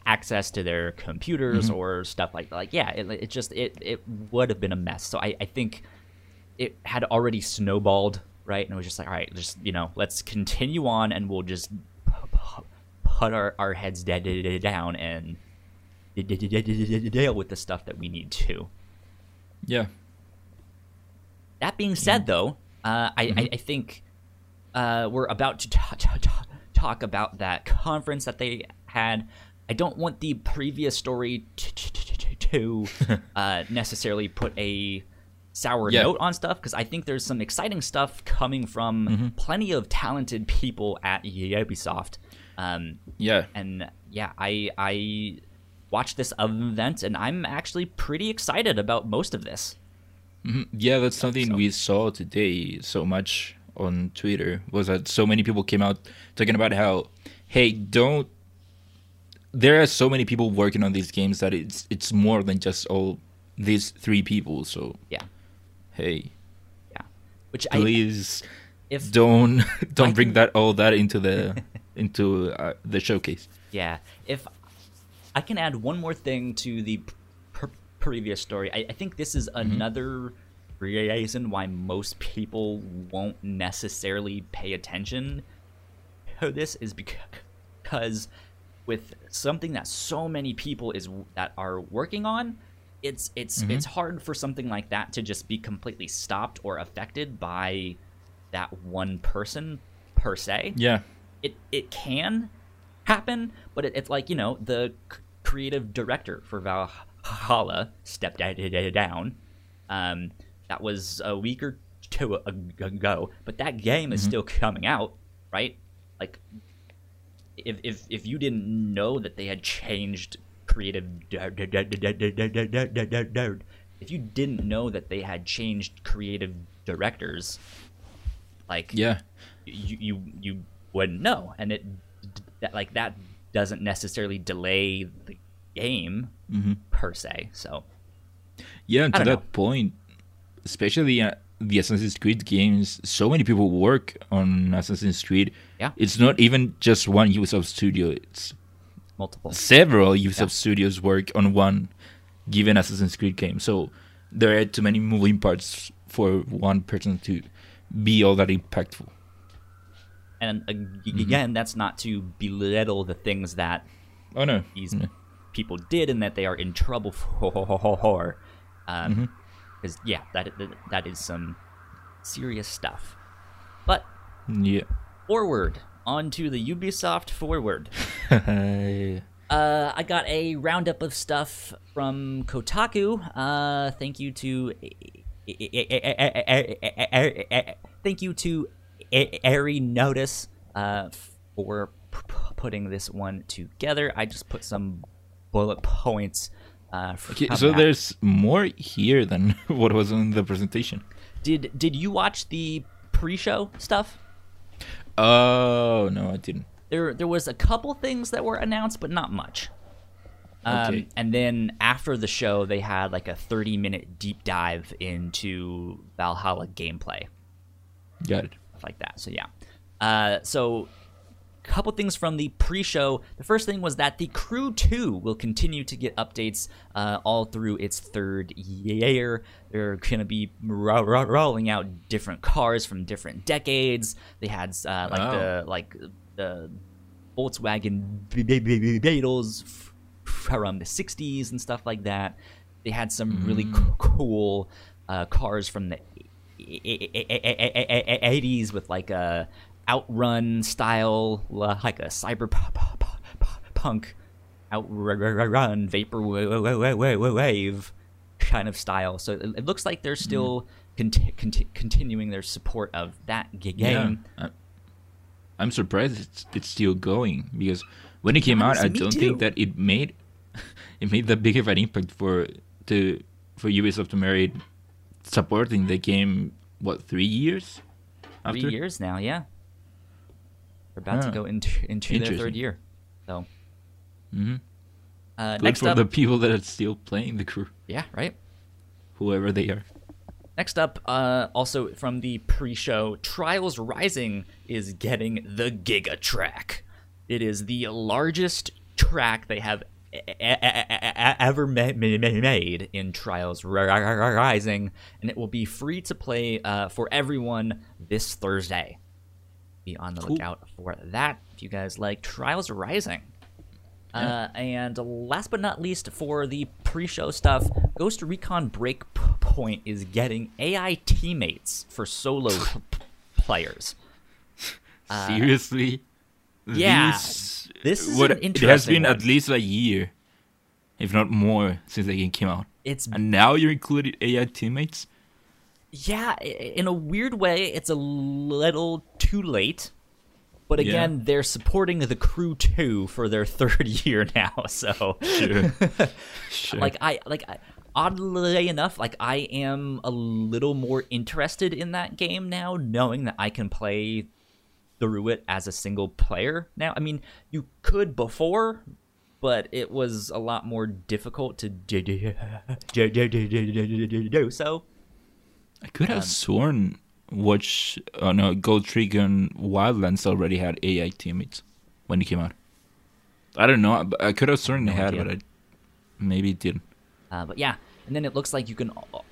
access to their computers or stuff like that. Like, yeah, it, it just it it would have been a mess. So I, I think it had already snowballed, right? And it was just like, all right, just you know, let's continue on, and we'll just put our our heads down and deal with the stuff that we need to. Yeah, That being said, though, uh, I, I, I think uh, we're about to t- t- t- talk about that conference that they had. I don't want the previous story to [laughs] uh, necessarily put a sour Yeah. note on stuff because I think there's some exciting stuff coming from plenty of talented people at Ubisoft. Um, yeah, and yeah, I I watched this event and I'm actually pretty excited about most of this. Mhm. yeah. That's something so. we saw today so much on Twitter was that so many people came out talking about how, hey, don't. There are so many people working on these games that it's it's more than just all these three people. So Yeah. Hey, Yeah, which I please if don't [laughs] don't I bring can- that all that into the [laughs] into uh, the showcase. yeah. If I can add one more thing to the pr- previous story, I, I think this is another reason why most people won't necessarily pay attention to this is because with something that so many people is that are working on it's it's it's hard for something like that to just be completely stopped or affected by that one person per se Yeah, it it can happen, but it, it's like you know the c- creative director for Valhalla stepped down. Um, that was a week or two ago, but that game is still coming out, right? Like, if if if you didn't know that they had changed creative if you didn't know that they had changed creative directors like yeah you you, you wouldn't know and it that like that doesn't necessarily delay the game mm-hmm. per se so yeah and to that know. point especially uh, the assassin's creed games so many people work on assassin's creed yeah it's not even just one ubisoft studio it's multiple. several Ubisoft Yeah. studios work on one given Assassin's Creed game. So there are too many moving parts for one person to be all that impactful. And uh, ag- mm-hmm. again, that's not to belittle the things that Oh no. these people did and that they are in trouble for. [laughs] Um, mm-hmm. because yeah, that that is some serious stuff. But Yeah. forward onto the Ubisoft forward. [laughs] Uh, I got a roundup of stuff from Kotaku. Uh, thank you to thank you to Ari Notis uh, for putting this one together. I just put some bullet points. Uh, Okay, so that. there's more here than [laughs] what was in the presentation. did did you watch the pre-show stuff? Oh no, I didn't. there there was a couple things that were announced, but not much. Um, Okay. And then after the show, they had like a 30 minute deep dive into Valhalla gameplay, Got it. stuff like that. So yeah. Uh, so couple things from the pre-show. The first thing was that the Crew 2 will continue to get updates uh, all through its third year. They're going to be ro- ro- rolling out different cars from different decades. They had uh, like Oh. the like the Volkswagen Beetles from the 60s and stuff like that. They had some really Mm. cool uh, cars from the 80s with like a outrun style, uh, like a cyberpunk outrun vapor wave kind of style. So it, looks like they're still hmm. conti- conti- continuing their support of that game. Yeah. I'm surprised it's, it's still going because when it came out, I don't too. think that it made [laughs] it made that big of an impact for to for Ubisoft to merit supporting the game. What three years? Three years now, yeah. We're about to go into into their third year. So Mhm. uh, next for up, the people that are still playing the crew, yeah, right. whoever they are. Next up, uh, also from the pre-show, Trials Rising is getting the Giga Track. It is the largest track they have e- e- e- ever ma- ma- ma- made in Trials Ri- Ri- Rising, and it will be free to play uh, for everyone this Thursday. Be on the Cool. lookout for that if you guys like Trials Rising. Uh, and last but not least, for the pre-show stuff, Ghost Recon Breakpoint is getting AI teammates for solo [laughs] players. Seriously? Uh, yeah, This, this is what, It has been one. at least a year, if not more, since the game came out. It's And now you're including AI teammates? Yeah, in a weird way, it's a little too late. But Yeah. again, they're supporting the Crew 2 for their [laughs] third year now. So Sure. [laughs] sure. like I like I, oddly enough, like I am a little more interested in that game now, knowing that I can play through it as a single player now. I mean, you could before, but it was a lot more difficult to do so. I could um, have sworn Watch, oh no, Ghost Recon Wildlands already had AI teammates when it came out. I don't know, but I could have sworn No they had, idea. but I maybe it didn't. Uh, but yeah, and then it looks like you can al-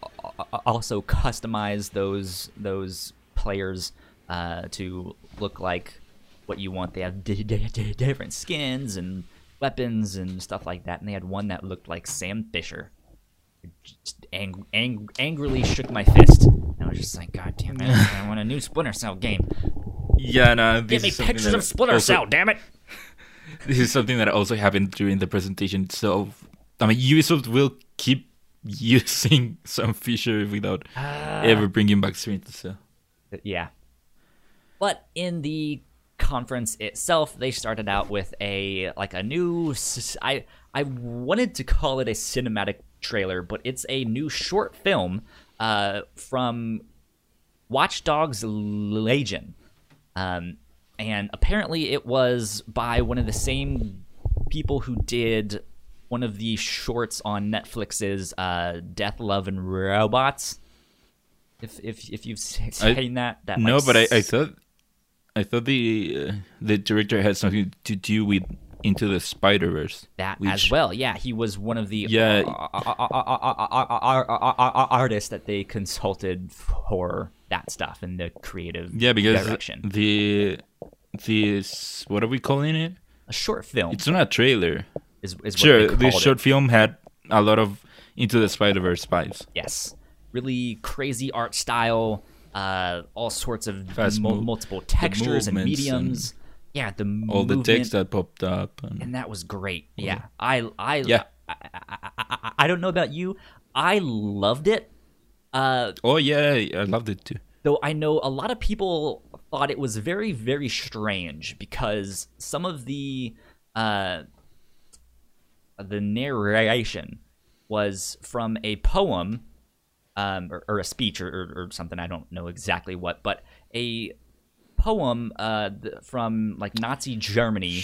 al- also customize those those players uh, to look like what you want. They have di- di- di- different skins and weapons and stuff like that. And they had one that looked like Sam Fisher. Ang- ang- angrily shook my fist. And I was just like, God damn it! I want a new Splinter Cell game. Yeah, no, Give me pictures of Splinter Cell, damn it! [laughs] This is something that also happened during the presentation itself. I mean, Ubisoft will keep [laughs] using Sam Fisher without Ah. ever bringing back Splinter Cell. yeah. But in the conference itself, they started out with a like a new. I I wanted to call it a cinematic trailer, but it's a new short film uh, from Watch Dogs Legion, um, and apparently it was by one of the same people who did one of the shorts on Netflix's uh, Death, Love, and Robots. If if if you've s- I- seen that, that No, but I, I s- thought I thought the uh, the director had something to do with Into the Spider Verse. that as well. Yeah, he was one of the Yeah. artists that they consulted for that stuff and the creative Yeah, because direction. the this what are we calling it? A short film It's not a trailer. is, is Sure, this short it. film had a lot of Into the Spider Verse vibes. Yes, really crazy art style. Uh, all sorts of mul- multiple textures and mediums. Yeah, the All the movement, text that popped up. And, and that was great. Yeah, I I Yeah. I, I, I, I, I don't know about you. I loved it. Uh, oh yeah, I loved it too. though I know a lot of people thought it was very, very strange because some of the uh, the narration was from a poem um, or, or a speech or, or something. I don't know exactly what, but a poem uh, from like Nazi Germany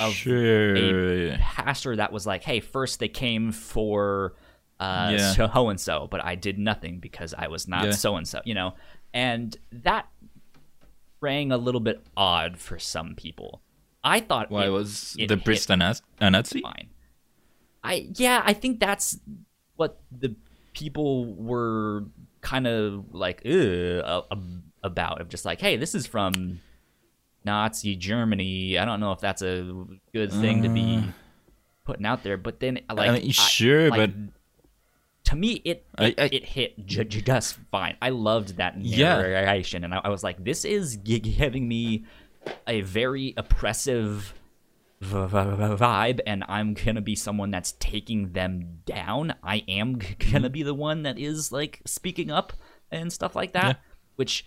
of Sure. a pastor that was like, "Hey, first they came for uh, so and so, but I did nothing because I was not so and so," you know, and that rang a little bit odd for some people. I thought Why it was it the priest a Naz- Nazi? fine. I yeah, I think that's what the people were kind of like Ugh, a- a- about of just like, hey, this is from Nazi Germany. I don't know if that's a good thing to be putting out there, but then like Uh. I mean, sure, like, but to me it it, I- it hit ju- ju- just fine. I loved that Yeah. narration, and I, I was like, this is giving me a very oppressive vibe and I'm gonna be someone that's taking them down. I am gonna be the one that is like speaking up and stuff like that, yeah. which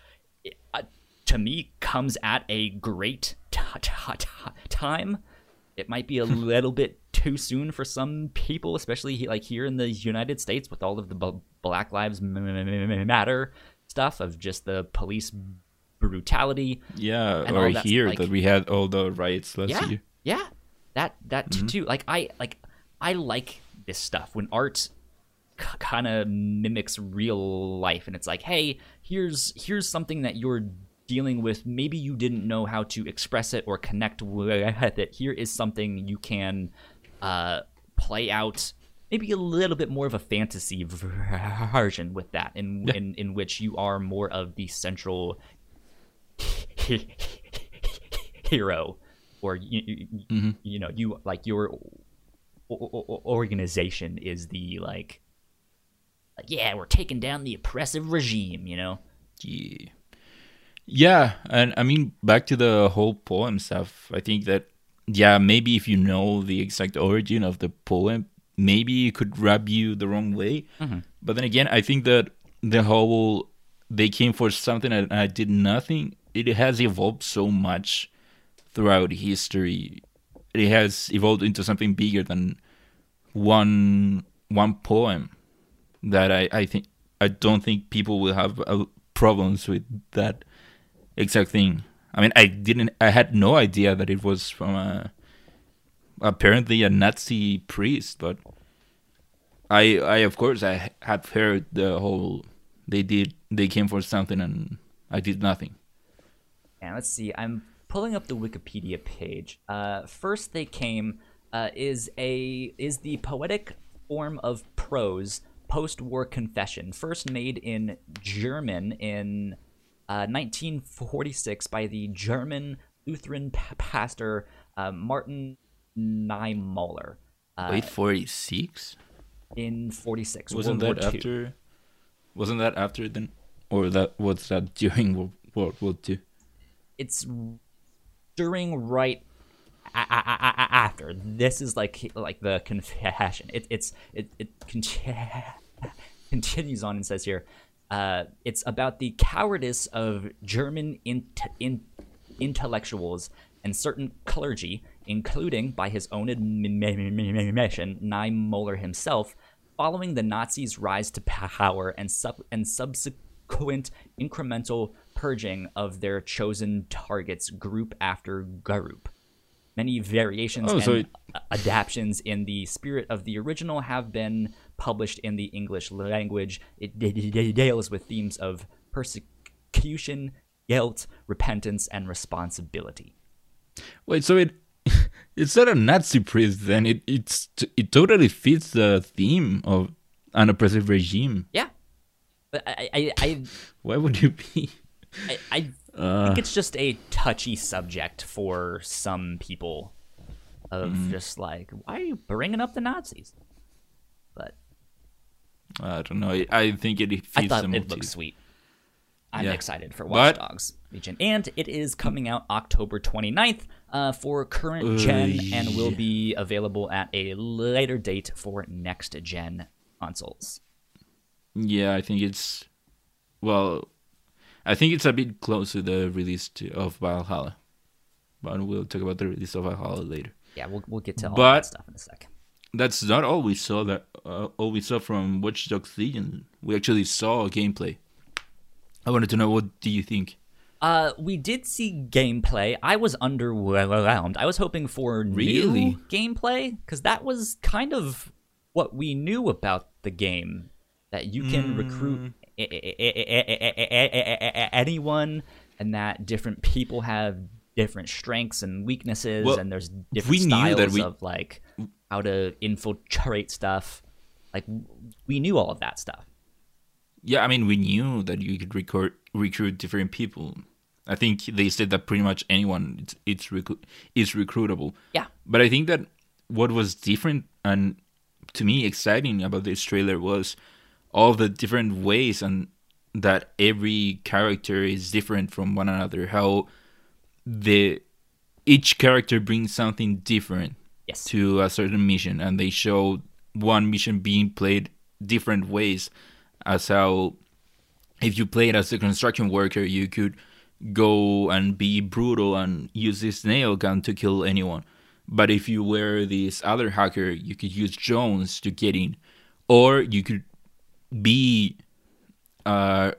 uh, to me comes at a great t- t- t- time. It might be a [laughs] little bit too soon for some people, especially like here in the United States with all of the B- Black Lives Matter stuff of just the police brutality. Yeah, or here like, that we had all the riots last yeah, year. Yeah, that that mm-hmm. too. Like I like I like this stuff when art c- kind of mimics real life, and it's like, hey, here's here's something that you're dealing with. Maybe you didn't know how to express it or connect with it. Here is something you can uh, play out maybe a little bit more of a fantasy version with that in yeah. in, in which you are more of the central [laughs] hero or you, mm-hmm. you know you like your organization is the like yeah we're taking down the oppressive regime you know yeah yeah and i mean back to the whole poem stuff i think that yeah maybe if you know the exact origin of the poem maybe it could rub you the wrong way mm-hmm. but then again i think that the whole they came for something and i did nothing it has evolved so much throughout history. It has evolved into something bigger than one one poem. That I, I think I don't think people will have uh, problems with that exact thing. I mean, I didn't. I had no idea that it was from a apparently a Nazi priest, but I, I of course, I have heard the whole. They did. They came for something, and I did nothing. And let's see. I'm pulling up the Wikipedia page. Uh, first, they came uh, is a is the poetic form of prose post-war confession, first made in German in uh, 1946 by the German Lutheran p- pastor uh, Martin Niemöller. Uh, Wait, 46? In 46. Wasn't World that after? Wasn't that after then, or that was that during World, World War II? It's during right after. This is like like the confession. It, it's it it [laughs] continues on and says here, uh, it's about the cowardice of German in- in- intellectuals and certain clergy, including by his own admission, [laughs] Niemöller himself, following the Nazis' rise to power and sub- and subsequent incremental purging of their chosen targets group after group. Many variations oh, and so adaptations in the spirit of the original have been published in the English language. It, it deals with themes of persecution, guilt, repentance, and responsibility. Wait, so it it's not a Nazi priest then? It it's it totally fits the theme of an oppressive regime. Yeah, but I, I, I [laughs] why would you be? I, I uh, think it's just a touchy subject for some people of mm. just like, why are you bringing up the Nazis? But I don't know. I think it I thought it looks sweet. I'm yeah. excited for Watch but, Dogs Legion. And it is coming out October 29th uh, for current uh, gen and will be available at a later date for next gen consoles. Yeah, I think it's well, I think it's a bit close to the release to, of Valhalla, but we'll talk about the release of Valhalla later. Yeah, we'll we'll get to all but that stuff in a second. That's not all we saw. That uh, all we saw from Watch Dogs Legion. We actually saw gameplay. I wanted to know what do you think? Uh, we did see gameplay. I was underwhelmed. I was hoping for really? new gameplay because that was kind of what we knew about the game. That you can mm. recruit anyone, and that different people have different strengths and weaknesses, well, and there's different styles we... of like how to infiltrate stuff. Like we knew all of that stuff. Yeah, I mean, we knew that you could record, recruit different people. I think they said that pretty much anyone it's it's, recru- it's recruitable. Yeah, but I think that what was different and to me exciting about this trailer was all the different ways and that every character is different from one another how the each character brings something different Yes. to a certain mission, and they show one mission being played different ways. As how, if you play it as a construction worker, you could go and be brutal and use this nail gun to kill anyone. But if you were this other hacker, you could use drones to get in, or you could be uh,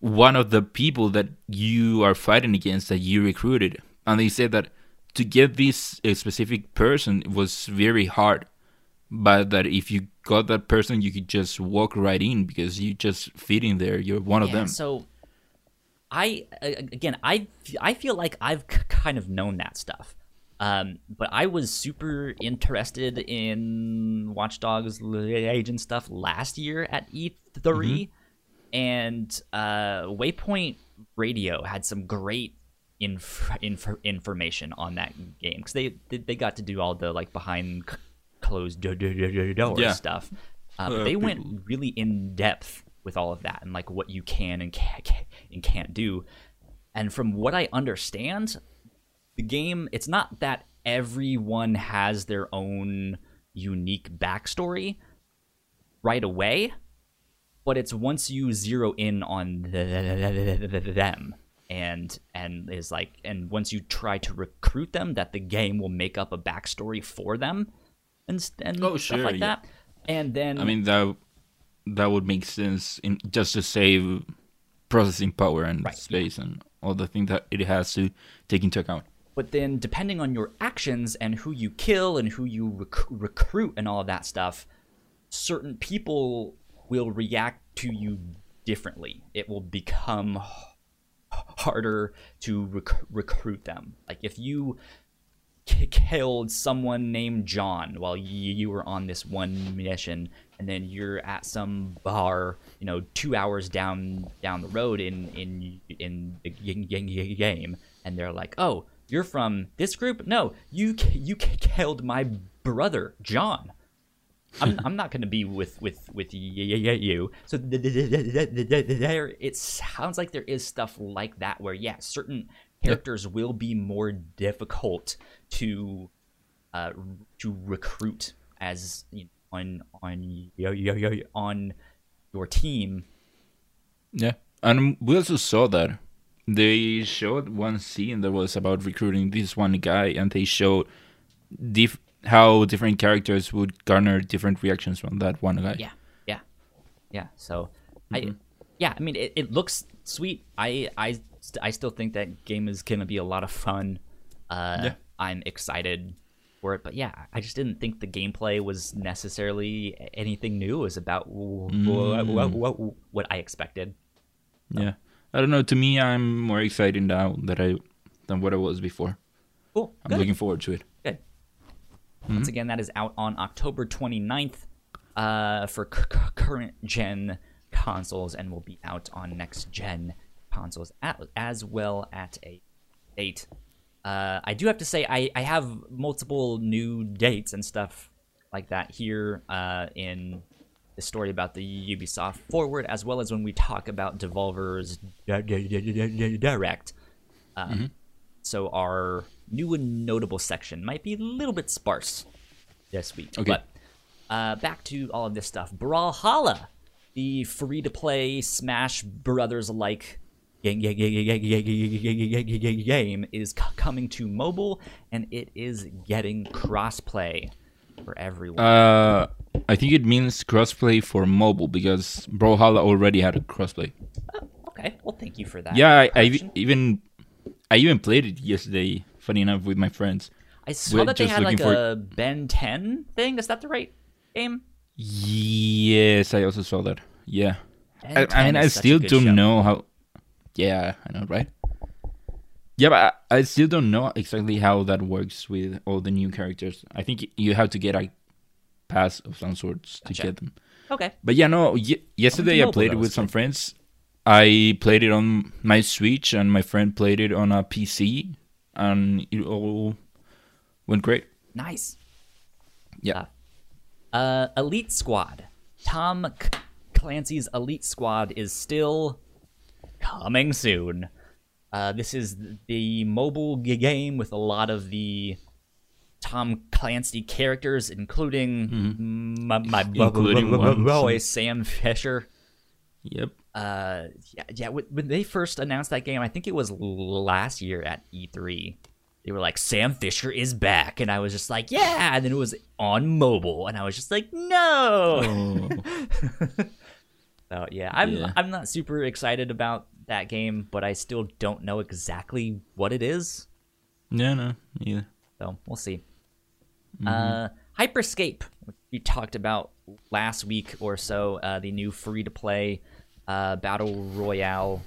one of the people that you are fighting against that you recruited. And they said that to get this a specific person was very hard, but that if you got that person, you could just walk right in because you just fit in there. You're one of them. So, I again, I I feel like I've kind of known that stuff, um, but I was super interested in Watch Dogs Legion stuff last year at E3, Mm-hmm. and uh, Waypoint Radio had some great inf- inf- information on that game because they they got to do all the like behind c- closed do- do- do- do- doors Yeah. stuff. Uh, but Uh, they went really in depth with all of that and like what you can and can't, and can't do. And from what I understand, the game it's not that everyone has their own unique backstory right away, but it's once you zero in on them and and is like and once you try to recruit them that the game will make up a backstory for them and and Oh, stuff sure, like yeah. that. And then I mean that that would make sense in just to save processing power and Right. space and all the things that it has to take into account. But then, depending on your actions and who you kill and who you rec- recruit and all of that stuff, certain people will react to you differently. It will become harder to rec- recruit them. Like if you k- killed someone named John while y- you were on this one mission, and then you're at some bar, you know, two hours down down the road in in in the game, and they're like, "Oh, you're from this group? No, you you killed my brother John." I'm, [laughs] I'm not going to be with with with you. So th- th- th- th- th- th- th- there, it sounds like there is stuff like that where yeah, certain characters will be more difficult to uh, to recruit as you know, on on on your team. Yeah, and we also saw that they showed one scene that was about recruiting this one guy, and they showed how different characters would garner different reactions from that one guy. Yeah, yeah, yeah. So I yeah, I mean it, it looks sweet. I I st- I still think that game is gonna be a lot of fun. Uh, Yeah. I'm excited for it, but yeah, I just didn't think the gameplay was necessarily anything new. It was about w- w- what, what, what I expected. Yeah. I don't know. To me, I'm more excited now that I than what I was before. Cool. I'm Good. looking forward to it. Good. Once again, that is out on October 29th uh, for c- c- current gen consoles and will be out on next gen consoles at, as well at a date. Uh, I do have to say, I, I have multiple new dates and stuff like that here uh, in the story about the Ubisoft Forward, as well as when we talk about Devolver's di- di- di- di- di- Direct. Um, So our new and notable section might be a little bit sparse this week. Okay. But uh, back to all of this stuff. Brawlhalla, the free-to-play Smash Brothers like game, game is coming to mobile, and it is getting crossplay for everyone. Uh, I think it means crossplay for mobile because Brawlhalla already had a crossplay. okay, well, thank you for that. Yeah, I, I even I even played it yesterday. Funny enough, with my friends. I saw we're that they had like a Ben 10 thing. Is that the right game? Yes, I also saw that. Yeah, I, I mean, I is such a still don't show. know how. Yeah, I know, right? Yeah, but I, I still don't know exactly how that works with all the new characters. I think you have to get a pass of some sorts to Gotcha. get them. Okay. But yeah, no. Y- yesterday I played it with some friends. I played it on my Switch, and my friend played it on a PC, and it all went great. Nice. Yeah. Uh, Elite Squad. Tom C- Clancy's Elite Squad is still coming soon. Uh, this is the mobile game with a lot of the Tom Clancy characters, including my, my bu- Including bu- bu- one, boy Sam Fisher. Yep. Uh, yeah, yeah. When when they first announced that game, I think it was last year at E3. They were like, "Sam Fisher is back," and I was just like, "Yeah!" And then it was on mobile, and I was just like, "No!" Oh. [laughs] So yeah, I'm Yeah. I'm not super excited about that game, but I still don't know exactly what it is. yeah, no, yeah. So we'll see. Mm-hmm. Uh, Hyperscape, we talked about last week or so, uh, the new free to play uh, battle royale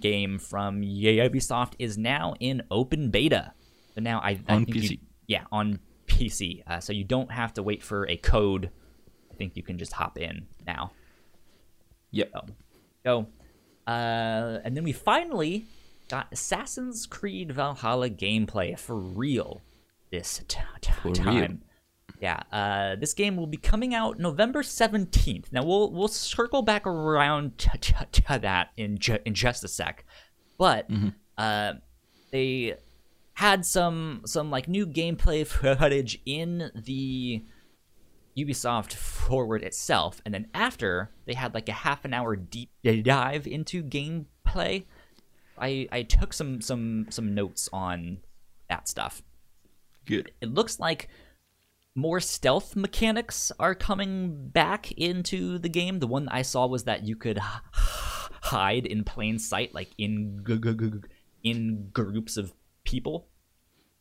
game from Ubisoft is now in open beta. So now I, I On think you- yeah, on PC. Uh, so you don't have to wait for a code. I think you can just hop in now. Yep. So, so uh, and then we finally got Assassin's Creed Valhalla gameplay for real this t- t- For real. time. Yeah, uh, this game will be coming out November seventeenth. Now we'll we'll circle back around to, to, to that in ju- in just a sec, but uh, they had some some like new gameplay [laughs] footage in the Ubisoft Forward itself, and then after they had like a half an hour deep dive into gameplay. I I took some some some notes on that stuff. Good. It looks like more stealth mechanics are coming back into the game. The one I saw was that you could hide in plain sight, like in in groups of people.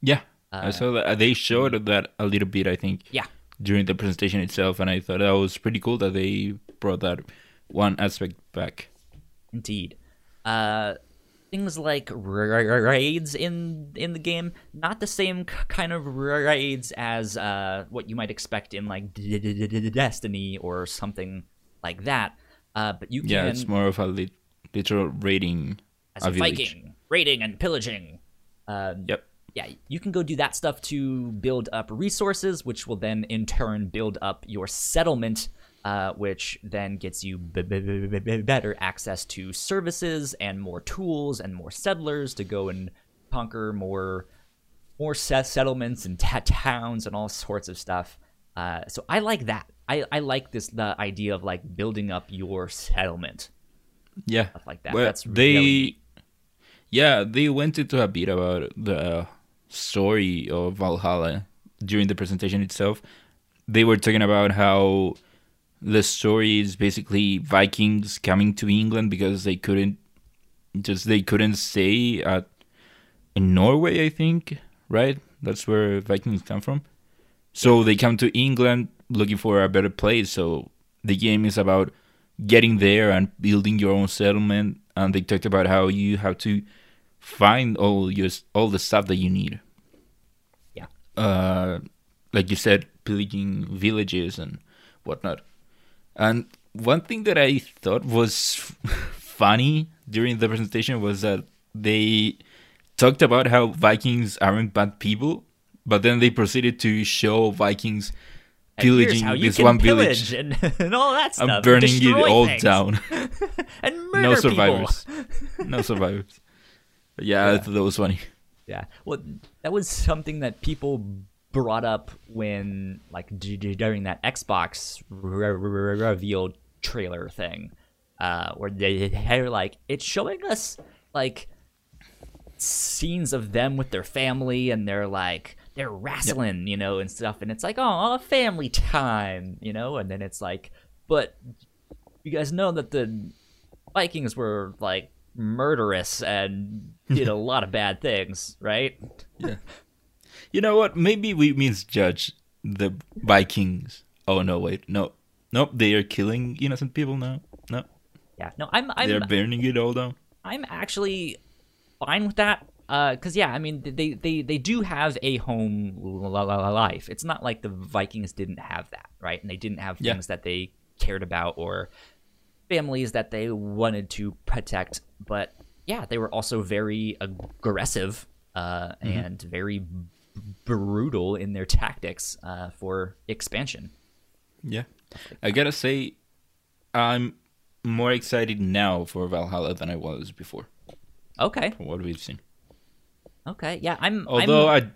Yeah. I saw that uh, they showed that a little bit. I think. Yeah, during the presentation itself, and I thought that was pretty cool that they brought that one aspect back. Indeed. Uh, things like ra- ra- raids in in the game, not the same kind of raids as uh, what you might expect in like Destiny or something like that. Uh, but you can, Yeah, it's more of a lit- literal raiding as a a. Viking, raiding and pillaging. Um, Yep. Yeah, you can go do that stuff to build up resources, which will then in turn build up your settlement, uh, which then gets you b- b- b- better access to services and more tools and more settlers to go and conquer more more set settlements and ta- towns and all sorts of stuff. Uh, so I like that. I, I like this the idea of like building up your settlement Yeah. stuff like that. Well, That's they, really yeah, they went into a bit about the story of Valhalla during the presentation itself. They were talking about how the story is basically Vikings coming to England because they couldn't just they couldn't stay at in Norway, I think, right? That's where Vikings come from. So they come to England looking for a better place. So the game is about getting there and building your own settlement. And they talked about how you have to find all your all the stuff that you need. Yeah. Uh, like you said, pillaging villages and whatnot. And one thing that I thought was [laughs] funny during the presentation was that they talked about how Vikings aren't bad people, but then they proceeded to show Vikings pillaging this one pillage village and, [laughs] and all that stuff. I'm burning it all things down. [laughs] and murder no survivors. no survivors. Yeah, I thought that was funny. Yeah. Well, that was something that people brought up when, like, d- d- during that Xbox re- re- reveal trailer thing, uh, where they they're like, it's showing us like scenes of them with their family, and they're like they're wrestling, you know, and stuff, and it's like, oh, family time, you know, and then it's like, but you guys know that the Vikings were like murderous and did a [laughs] lot of bad things, right? Yeah. You know what? Maybe we misjudge the Vikings. Oh no, wait, no, nope. They are killing innocent people now. No, Yeah. No, I'm they're burning it all down. I'm actually fine with that. Uh, cause yeah, I mean they they they do have a home life. It's not like the Vikings didn't have that, right? And they didn't have Yeah. things that they cared about or families that they wanted to protect. But yeah, they were also very aggressive uh, and very b- brutal in their tactics uh, for expansion. Yeah, I gotta say, I'm more excited now for Valhalla than I was before. Okay. from what we've seen. Okay. Yeah, I'm. Although I'm,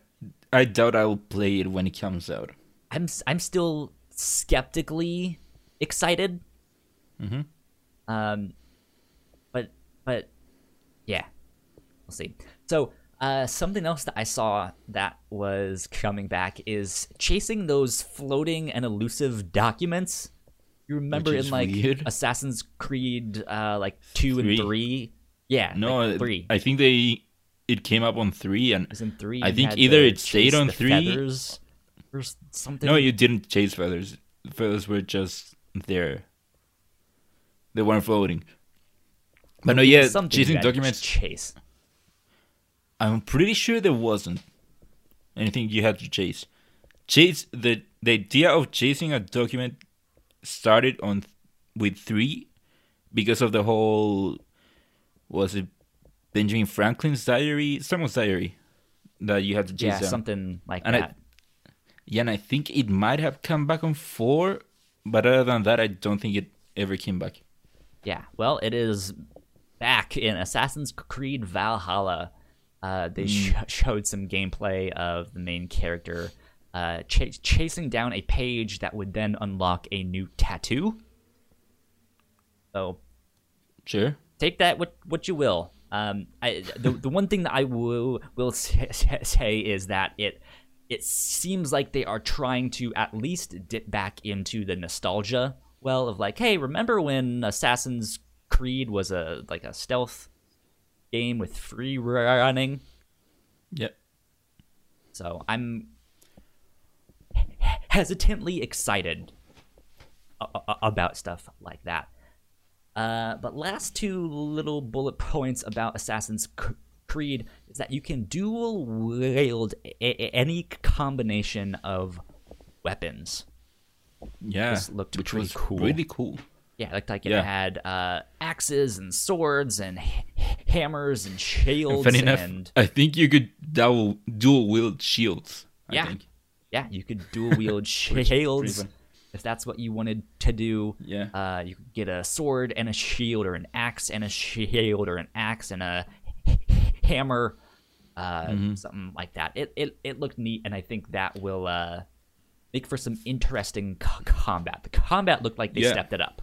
I, I doubt I'll play it when it comes out. I'm, I'm still skeptically excited. Mhm. Um, but yeah, we'll see. So. Uh, something else that I saw that was coming back is chasing those floating and elusive documents. You remember in like weird. Assassin's Creed, uh, like two Three. and three. Yeah, No, like three. I think they it came up on three, and in three. I think either it stayed on three- feathers or something. no, you didn't chase feathers. Feathers were just there. They weren't floating. But no, yeah, chasing you documents. Chase. I'm pretty sure there wasn't anything you had to chase. Chase the the idea of chasing a document started on with three because of the whole was it Benjamin Franklin's diary, someone's diary that you had to chase Yeah, something like And I- that. Yeah, and I think it might have come back on four, but other than that, I don't think it ever came back. Yeah, well, it is back in Assassin's Creed Valhalla. Uh, they sh- showed some gameplay of the main character uh, ch- chasing down a page that would then unlock a new tattoo. So Sure. take that what what you will. Um, I, the the one thing that I will will say, say is that it it seems like they are trying to at least dip back into the nostalgia well of like, hey, remember when Assassin's Creed was a like a stealth game with free running? Yep. So I'm hesitantly excited about stuff like that. Uh, but last two little bullet [laughs] points about Assassin's Creed is that you can dual wield any combination of weapons. Yeah. This looked which was cool. really cool. Yeah, it looked like it Yeah. had uh, axes and swords and h- hammers and shields Funny enough, and I think you could dual dual wield shields. I Yeah. think. yeah, you could dual wield [laughs] shields if that's what you wanted to do. Yeah. Uh, you could get a sword and a shield, or an axe and a shield, or an axe and a hammer, uh, Mm-hmm. something like that. It, it it looked neat, and I think that will uh, make for some interesting co- combat. The combat looked like they Yeah. stepped it up.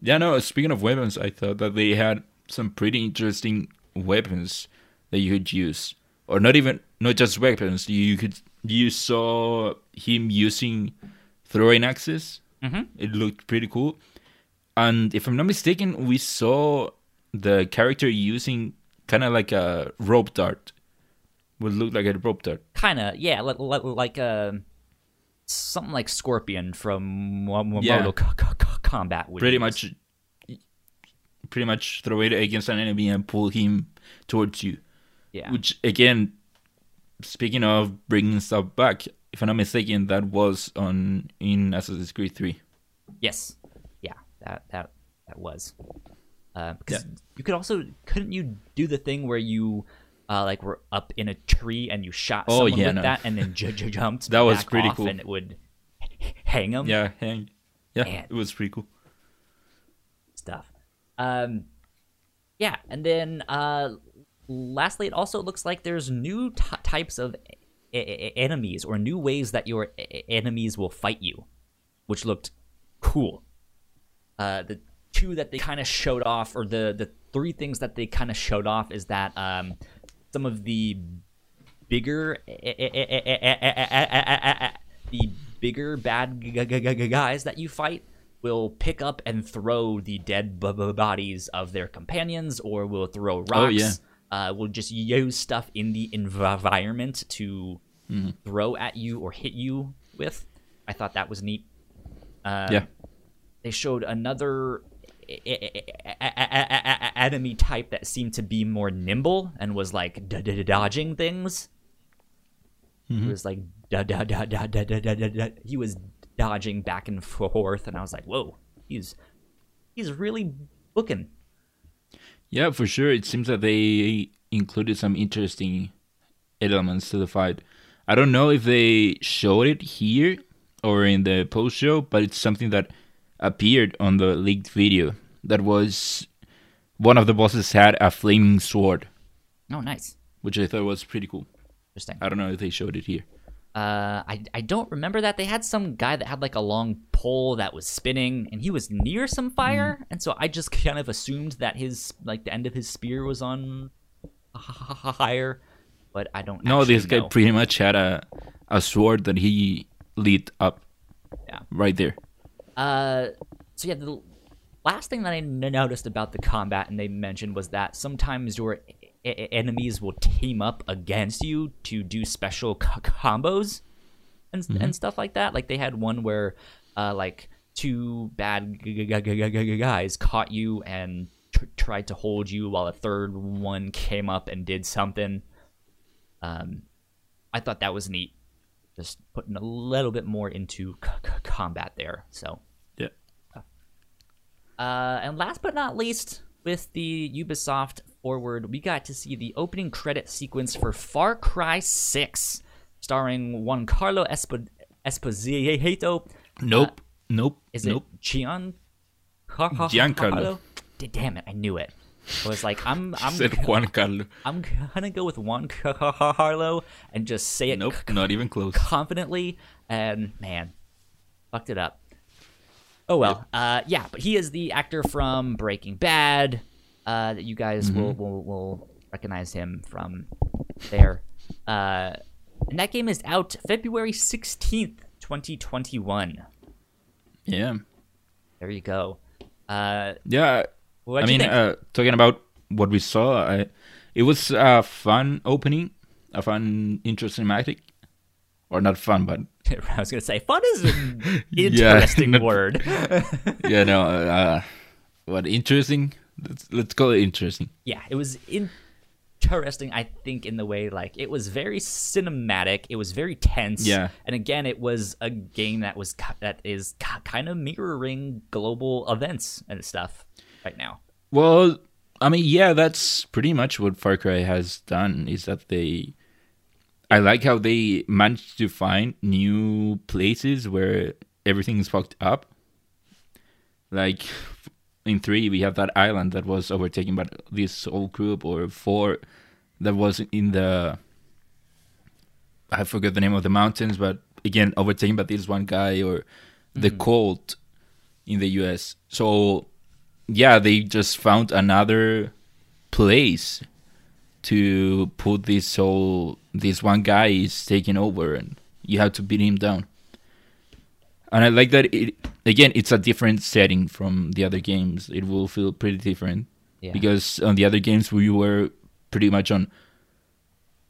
Yeah, no, speaking of weapons, I thought that they had some pretty interesting weapons that you could use. Or not even not just weapons. You could you saw him using throwing axes. Mhm. It looked pretty cool. And if I'm not mistaken, we saw the character using kind of like a rope dart. Would look like a rope dart. Kind of, yeah, like like, like uh, something like Scorpion from Yeah. Kombat. Would Pretty much pretty much throw it against an enemy and pull him towards you. yeah. Which again, speaking of bringing stuff back, if I'm not mistaken, that was on in Assassin's Creed 3. Yes. Yeah, that that that was. Uh, because you could also couldn't you do the thing where you uh, like were up in a tree and you shot Oh, someone yeah, with no. that and then [laughs] j- j- jumped That was pretty cool. and it would hang them Yeah, hang. Yeah, Man. it was pretty cool. stuff. Um, yeah, and then uh, lastly, it also looks like there's new t- types of e- e- enemies or new ways that your e- enemies will fight you, which looked cool. Uh, the two that they kind of showed off, or the the three things that they kind of showed off, is that um, some of the bigger the bigger bad g- g- g- g- guys that you fight will pick up and throw the dead b- b- bodies of their companions or will throw rocks Oh, yeah. uh, will just use stuff in the environment to throw at you or hit you with i thought that was neat um, yeah. they showed another enemy type that seemed to be more nimble and was like dodging things. It was like da da da da da da da da. He was dodging back and forth, and I was like, "Whoa, he's he's really booking." Yeah, for sure. It seems that they included some interesting elements to the fight. I don't know if they showed it here or in the post show, but it's something that appeared on the leaked video that was one of the bosses had a flaming sword, Oh, nice. which I thought was pretty cool. Interesting. I don't know if they showed it here. Uh, I I don't remember that they had some guy that had like a long pole that was spinning, and he was near some fire, and so I just kind of assumed that his like the end of his spear was on [laughs] higher, but I don't. Know. No, this guy know. pretty much had a a sword that he lit up. Yeah. Right there. Uh, so yeah, the last thing that I noticed about the combat and they mentioned was that sometimes your enemies will team up against you to do special co- combos and and stuff like that. Like they had one where, uh, like two bad g- g- g- g- g- guys caught you and tr- tried to hold you while a third one came up and did something. Um, I thought that was neat. Just putting a little bit more into c- c- combat there. So, Yeah. uh, and last but not least, with the Ubisoft forward, we got to see the opening credit sequence for Far Cry 6, starring Juan Carlo Espo- Esposito. Nope. nope. Is nope. it Gian? Giancarlo. Damn it! I knew it. I was like, I'm, [laughs] I'm, Said Juan Carlo. I'm gonna go with Juan Carlo and just say it Nope. c- Not even close. confidently, and man, fucked it up. Oh well, uh, yeah, but he is the actor from Breaking Bad. Uh, that you guys will, will will recognize him from there. Uh, and that game is out February sixteenth, twenty twenty one. Yeah. There you go. Uh, Yeah. I you mean, uh, talking about what we saw, I, it was a fun opening, a fun intro cinematic, or not fun, but [laughs] I was gonna say fun is an [laughs] Yeah, [laughs] interesting not- word. yeah, no, uh, what interesting? Let's let's call it interesting. yeah, it was interesting. I think in the way like it was very cinematic. It was very tense. Yeah. and again, it was a game that was that is kind of mirroring global events and stuff right now. Well, I mean, yeah, that's pretty much what Far Cry has done. Is that they? I like how they managed to find new places where everything's fucked up. Like in three, we have that island that was overtaken by this whole group, or four, that was in the. I forget the name of the mountains, but again, overtaken by this one guy, or the mm-hmm. cult in the U.S. So yeah, they just found another place to put this whole this one guy is taking over and you have to beat him down. And I like that it again it's a different setting from the other games. It will feel pretty different. Yeah. Because on the other games we were pretty much on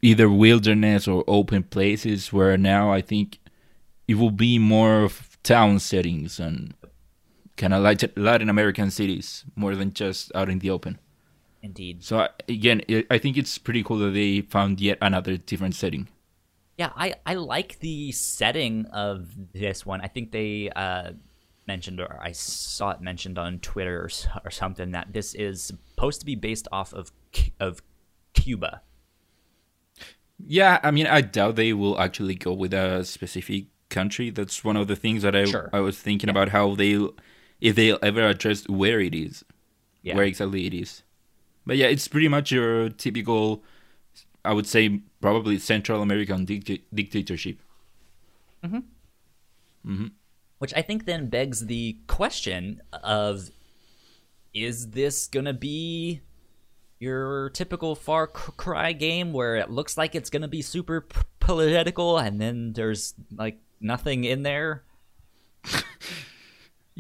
either wilderness or open places where now I think it will be more of town settings and kind of like Latin American cities more than just out in the open. Indeed. So again, I I think it's pretty cool that they found yet another different setting. Yeah, I, I like the setting of this one. I think they uh, mentioned, or I saw it mentioned on Twitter or, or something, that this is supposed to be based off of of Cuba. Yeah, I mean, I doubt they will actually go with a specific country. That's one of the things that I Sure. I was thinking about how they, if they'll ever address where it is, Yeah. where exactly it is. But yeah, it's pretty much your typical, I would say, probably Central American dict- dictatorship. Which I think then begs the question of is this going to be your typical Far Cry game where it looks like it's going to be super p- political and then there's like nothing in there? [laughs]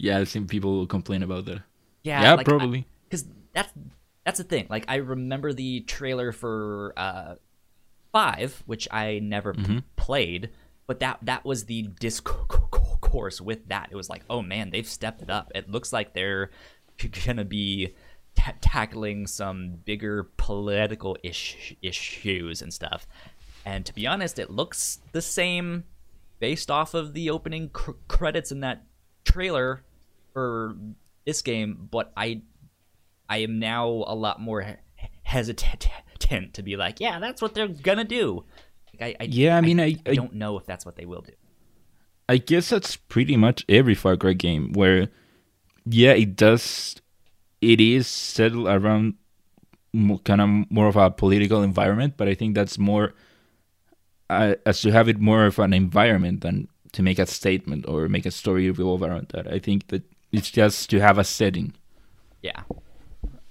Yeah, I've seen people complain about that. Yeah, Yeah, like, probably. because that's that's the thing. Like I remember the trailer for uh, five, which I never Mm-hmm. played, but that that was the discourse with that. It was like, oh man, they've stepped it up. It looks like they're [laughs] gonna be ta tackling some bigger political ish- issues and stuff. And to be honest, it looks the same based off of the opening cr- credits in that trailer for this game, but I I am now a lot more he- hesitant to be like, yeah, that's what they're gonna do. Like, I, I Yeah, I mean, I- I I- don't know if that's what they will do. I guess that's pretty much every Far Cry game where, yeah, it does it is settled around kind of more of a political environment, but I think that's more uh, as to have it more of an environment than to make a statement or make a story revolve around that. I think that it's just to have a setting Yeah,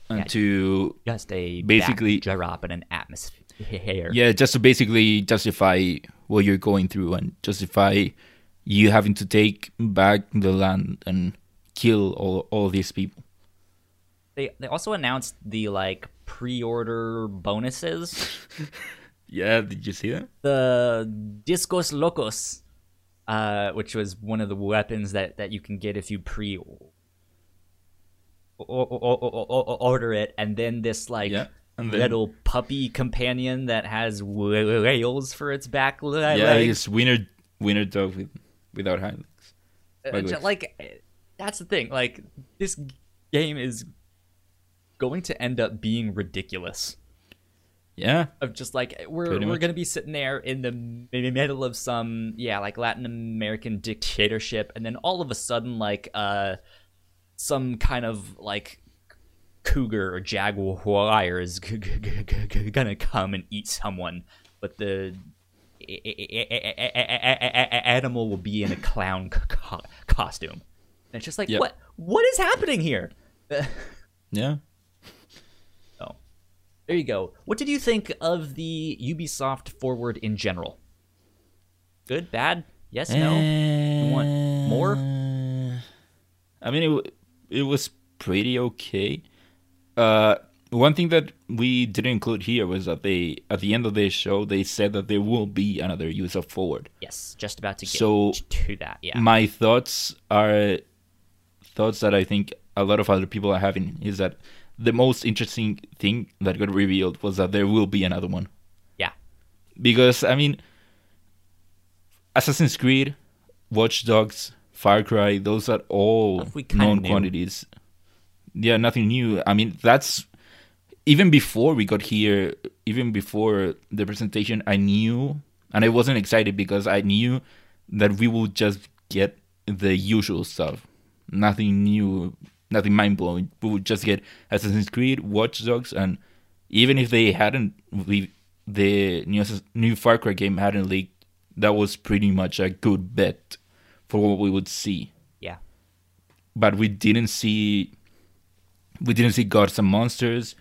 Yeah. to just a Basically- backdrop and an atmosphere. yeah, just to basically justify what you're going through and justify you having to take back the land and kill all all these people. They they also announced the like pre-order bonuses. [laughs] Yeah, did you see that? the Discos Locos, uh, which was one of the weapons that, that you can get if you pre o- o- o- o- order it, and then this like Yeah, then- little puppy companion that has whales for its back le- Yeah, legs. it's winner winner dog with without. Uh, the ju- way. like uh, that's the thing. Like this game is going to end up being ridiculous. Yeah, of just like we're Pretty we're much. gonna be sitting there in the middle of some yeah like Latin American dictatorship, and then all of a sudden like uh some kind of like cougar or jaguar is g- g- g- g- g- gonna come and eat someone, but the animal will be in a clown co- co- costume. And it's just like Yep. what what is happening here? [laughs] yeah. Oh, there you go. What did you think of the Ubisoft forward in general? Good, bad, yes, no. You want more? Eh, I mean, it it was pretty okay. Uh, one thing that we didn't include here was that they, at the end of the show, they said that there will be another use of Forward. Yes, just about to get So- to that. Yeah, My thoughts are thoughts that I think a lot of other people are having is that the most interesting thing that got revealed was that there will be another one. yeah, because I mean, Assassin's Creed, Watch Dogs, Far Cry, those are all Stuff we kinda known quantities. Yeah, nothing new. I mean, that's even before we got here, even before the presentation, I knew, and I wasn't excited because I knew that we would just get the usual stuff, nothing new, nothing mind blowing. We would just get Assassin's Creed, Watch Dogs, and even if they hadn't, we, the new new Far Cry game hadn't leaked, that was pretty much a good bet for what we would see. yeah, But we didn't see, we didn't see Gods and Monsters.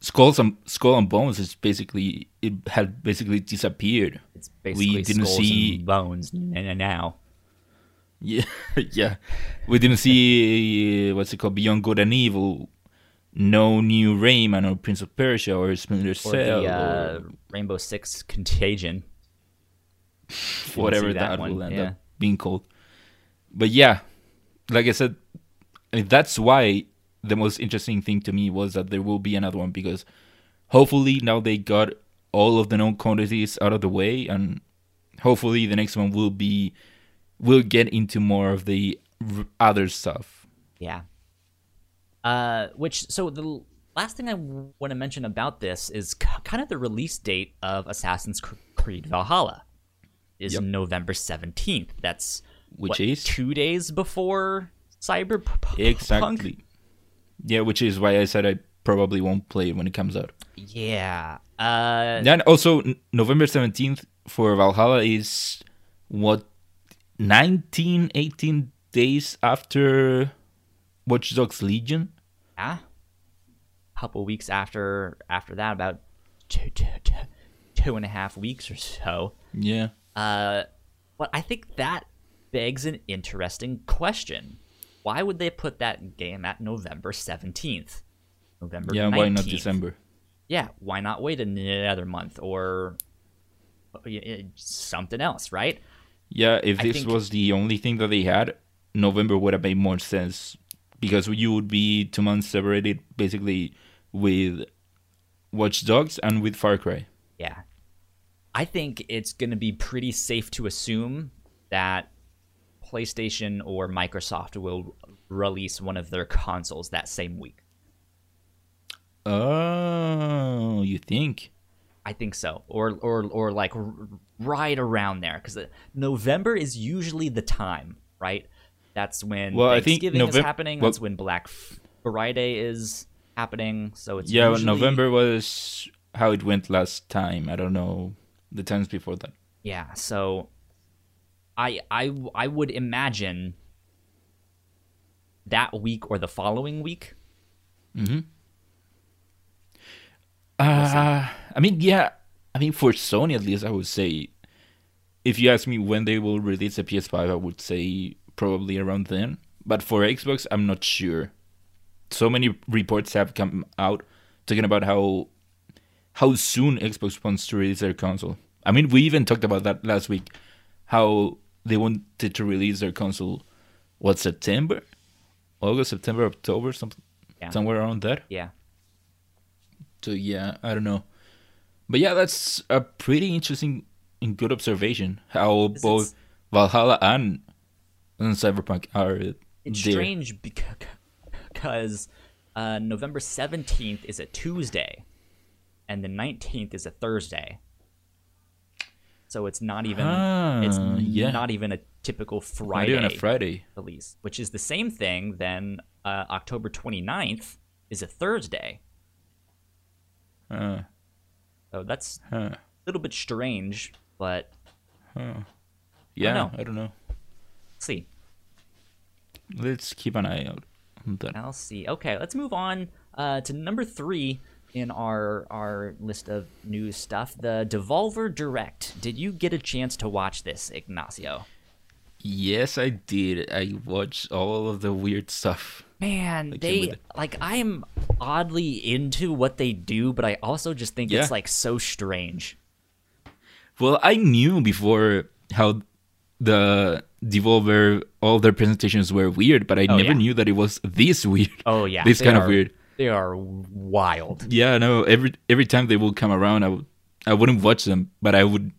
Skulls and Skull and Bones is basically it had basically disappeared. it's basically didn't skulls see- and bones n- now. Yeah, [laughs] yeah. We didn't see uh, what's it called Beyond Good and Evil. No new Rayman or Prince of Persia or Splinter Or Cell the uh, or Rainbow Six Contagion. [laughs] whatever that, that one, will end yeah. up being called. But yeah, like I said, mean, that's why the most interesting thing to me was that there will be another one because hopefully now they got all of the known quantities out of the way and hopefully the next one will be will get into more of the other stuff. Yeah. Uh, which so the last thing I want to mention about this is k- kind of the release date of Assassin's Creed Valhalla is Yep. November seventeenth. That's Which what, is? two days before Cyberpunk. Exactly. Yeah, which is why I said I probably won't play it when it comes out. Yeah. Uh, Then also November 17th for Valhalla is what 19 18 days after Watch Dogs Legion. yeah. Couple weeks after after that, about two, two, two, two and a half weeks or so. Yeah. Uh, but I think that begs an interesting question. Why would they put that game at November 17th? November Yeah, 19th? why not December? Yeah, why not wait another month or uh, something else, right? Yeah, if this think- was the only thing that they had, November would have made more sense because you would be two months separated basically with Watch Dogs and with Far Cry. Yeah. I think it's going to be pretty safe to assume that PlayStation or Microsoft will release one of their consoles that same week. Oh, you think? I think so, or or or like r- right around there, because uh, November is usually the time, right? That's when Well, Thanksgiving is happening. well- That's when Black Friday is happening, so it's yeah, usually- November was how it went last time. I don't know the times before that. Yeah, so I I I would imagine that week or the following week. Mm-hmm. Uh, I mean, yeah. I mean, for Sony at least, I would say, if you ask me when they will release the PS5, I would say probably around then. But for Xbox, I'm not sure. So many reports have come out talking about how how soon Xbox wants to release their console. I mean, we even talked about that last week. How they wanted to release their console, what September, August, September, October, something, Yeah. somewhere around there. Yeah. So yeah, I don't know, but yeah, that's a pretty interesting and good observation. How both Valhalla and, and Cyberpunk are It's there. strange because [laughs] uh, November 17th is a Tuesday and the 19th is a Thursday. So it's not even it's Ah, yeah. not even a typical Not Friday even a Friday. release, which is the same thing then uh, October 29th is a Thursday. Uh, So that's huh, a little bit strange, but huh. Yeah, know. I don't know. let's see. Let's keep an eye out on that. I'll see. Okay, let's move on uh, to number three in our our list of news stuff. The Devolver Direct. Did you get a chance to watch this, Ignacio? Yes, I did. I watched all of the weird stuff. Man, came they like I am oddly into what they do, but I also just think it's like so strange. Well, I knew before how the Devolver all their presentations were weird, but I Oh, never yeah. knew that it was this weird. Oh yeah, this they kind of weird. They are wild. Yeah, no. Every every time they would come around, I would I wouldn't watch them, but I would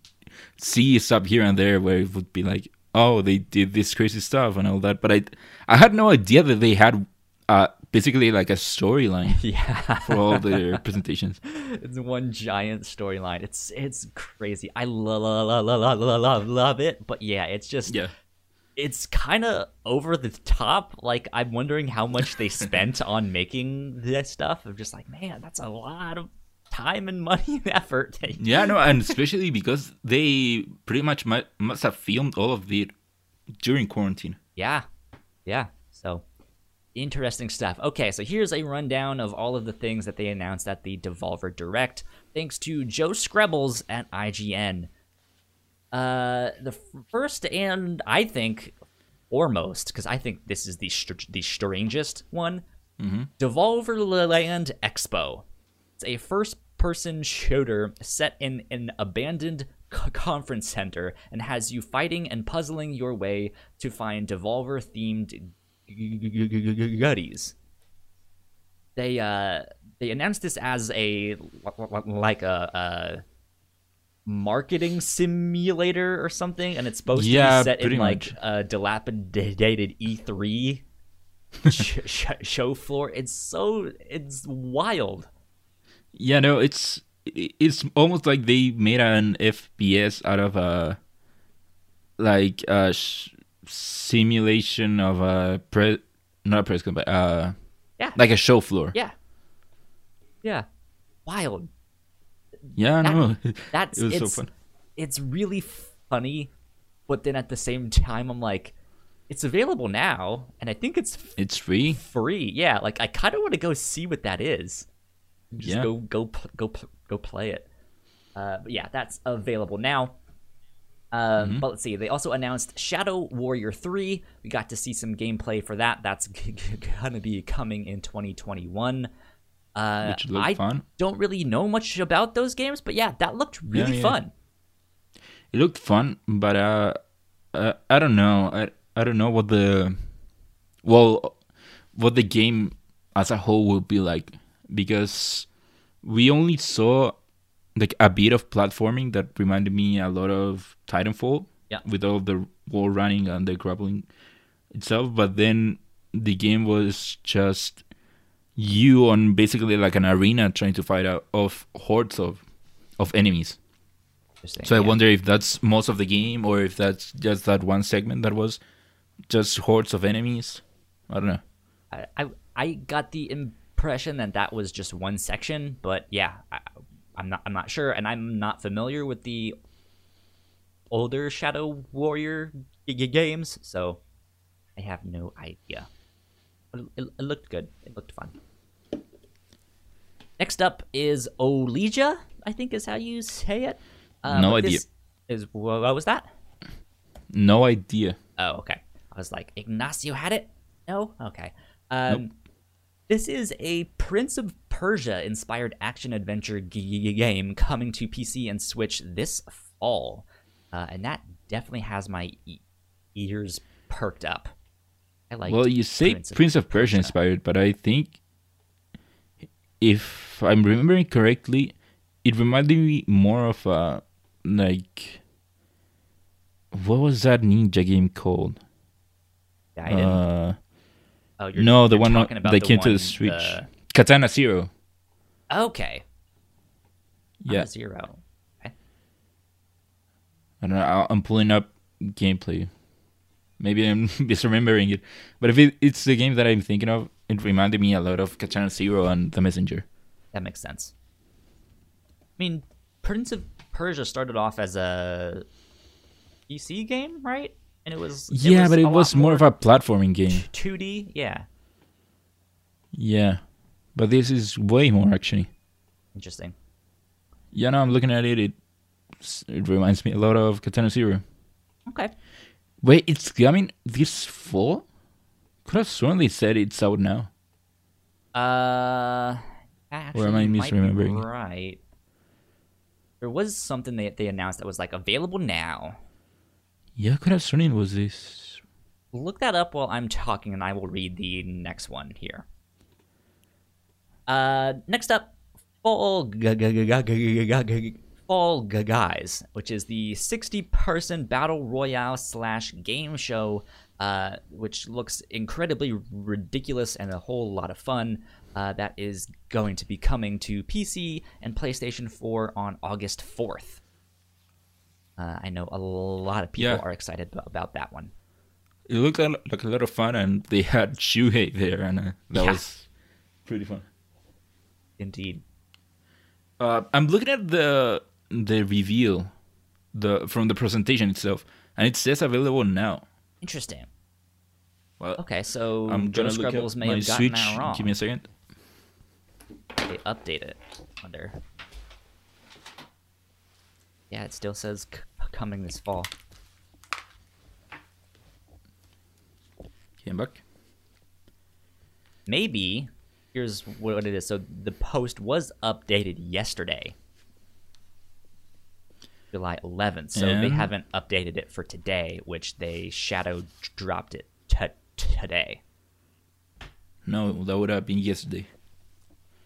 see stuff here and there where it would be like, oh, they did this crazy stuff and all that. But I I had no idea that they had uh basically like a storyline [laughs] Yeah, for all their presentations. [laughs] it's one giant storyline. It's it's crazy. I love love love love love love it, but yeah, it's just Yeah. It's kind of over the top. Like I'm wondering how much they spent [laughs] on making this stuff. I'm just like, man, that's a lot of time and money and effort. Yeah, no, and especially because they pretty much mu- must have filmed all of it during quarantine. yeah, yeah. So interesting stuff. Okay, so here's a rundown of all of the things that they announced at the Devolver Direct, thanks to Joe Skrebels at IGN. Uh, the first and I think foremost, because I think this is the str- the strangest one. Devolver Land Expo. It's a first-person shooter set in an abandoned c- conference center and has you fighting and puzzling your way to find Devolver-themed goodies. They uh they announced this as a like a, a marketing simulator or something, and it's supposed Yeah, to be set in pretty like a dilapidated E3 [laughs] sh- sh- show floor. It's so it's wild. Yeah, no, it's it's almost like they made an FPS out of a like a sh- simulation of a pre not a press but uh Yeah. like a show floor. Yeah. Yeah. Wild. Yeah, no, [laughs] That's it was so it's, fun. It's really funny, but then at the same time, I'm like, it's available now, and I think it's It's free. free. Yeah, like I kind of want to go see what that is. Just Yeah. go go go go play it. Uh, but yeah, that's available now. Um, Mm-hmm. But let's see. They also announced Shadow Warrior 3. We got to see some gameplay for that. That's [laughs] g- g- gonna be coming in 2021. Uh, Which looked I fun. don't really know much about those games, but yeah, that looked really yeah. fun. It looked fun, but uh, uh I don't know. I I don't know what the well what the game as a whole will be like because we only saw like a bit of platforming that reminded me a lot of Titanfall. Yeah. With all the wall running and the grappling itself, but then the game was just you on basically like an arena trying to fight out of hordes of of enemies. So I yeah. wonder if that's most of the game or if that's just that one segment that was just hordes of enemies. I don't know. I, I I got the impression that that was just one section, but yeah, I, I'm not I'm not sure, and I'm not familiar with the older Shadow Warrior g- g- games, so I have no idea. But it, it looked good. It looked fun. Next up is Olija, I think is how you say it. Uh, No idea. Is what was that? No idea. Oh, okay. I was like, Ignacio had it? No? Okay. Um, This is a Prince of Persia inspired action adventure g- game coming to PC and Switch this fall. Uh, and that definitely has my e- ears perked up. I like well, you say Prince of, Persia inspired, but I think if I'm remembering correctly, it reminded me more of a like what was that ninja game called? Uh, oh, you're, no, the you're one that the came to the Switch. the- Katana Zero. Okay. Yeah, zero. Okay. I don't know. I'm pulling up gameplay. Maybe I'm [laughs] misremembering it, but if it, it's the game that I'm thinking of, it reminded me a lot of Katana Zero and The Messenger. That makes sense. I mean, Prince of Persia started off as a PC game, right? And it was yeah, but it was more of a platforming game. 2D. Yeah, Yeah, but this is way more actually. interesting. Yeah, no, I'm looking at it. It it reminds me a lot of Katana Zero. Okay. Wait, it's coming this fall? Could have sworn they said it's out now. Uh, actually, Or am I you might be misremembering? Right. There was something they they announced that was like available now. Yeah, I could have sworn it was this. Look that up while I'm talking, and I will read the next one here. Uh, next up, Fall Fall Guys, which is the 60-person battle royale slash game show, uh, which looks incredibly ridiculous and a whole lot of fun. Uh, that is going to be coming to PC and PlayStation 4 on August 4th. Uh, I know a lot of people Yeah. are excited about that one. It looked like like a lot of fun, and they had Shuhei there, and uh, that Yeah. was pretty fun. Indeed. Uh, I'm looking at the the reveal, the from the presentation itself, and it says available now. Interesting. Well, Okay, so I'm Joe Skrebels may have gotten Switch. that wrong. Give me a second. They update it. Wonder. Yeah, it still says c- coming this fall. Came back. Maybe. Here's what it is. So the post was updated yesterday, July 11th. So they haven't updated it for today, which they shadow dropped it t- today. No, that would have been yesterday.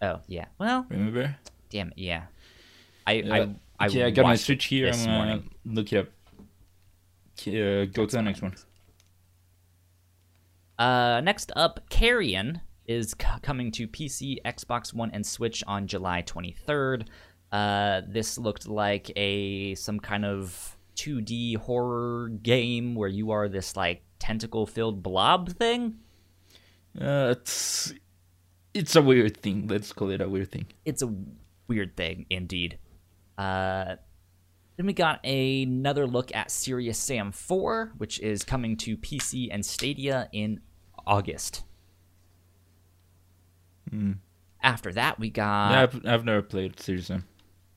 Oh yeah. Well, Remember? damn it. Yeah. I Yeah, I I, okay, I got my Switch here. I'm gonna morning. look it up. Uh, go to the next one. Uh, next up, Carrion is c- coming to PC, Xbox One, and Switch on July 23rd. Uh, this looked like a some kind of 2D horror game where you are this like tentacle-filled blob thing. Uh, it's it's a weird thing. Let's call it a weird thing. It's a weird thing, indeed. Uh, then we got another look at Serious Sam 4, which is coming to PC and Stadia in August. After that, we got yeah, I've, I've never played seriously.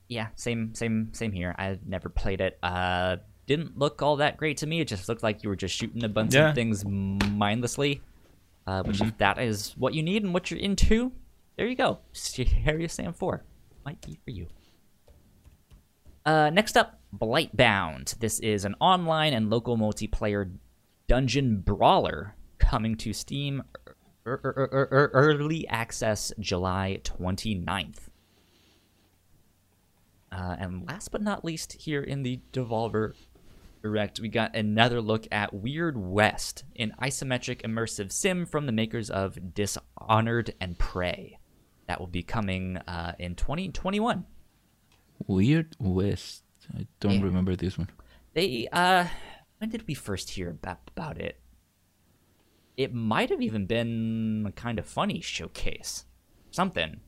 Yeah, same same same here. I've never played it. Uh didn't look all that great to me. It just looked like you were just shooting a bunch Yeah. of things mindlessly. Uh, which if that is what you need and what you're into, there you go. Serious Sam 4 might be for you. Uh, next up, Blightbound. This is an online and local multiplayer dungeon brawler coming to Steam er- er- er- early access July 29th. Uh, and last but not least, here in the Devolver Direct, we got another look at Weird West, an isometric immersive sim from the makers of Dishonored and Prey. That will be coming uh, in 2021. Weird West. I don't Yeah. remember this one. They, uh, when did we first hear about, about it? it might have even been a kind of funny showcase, something.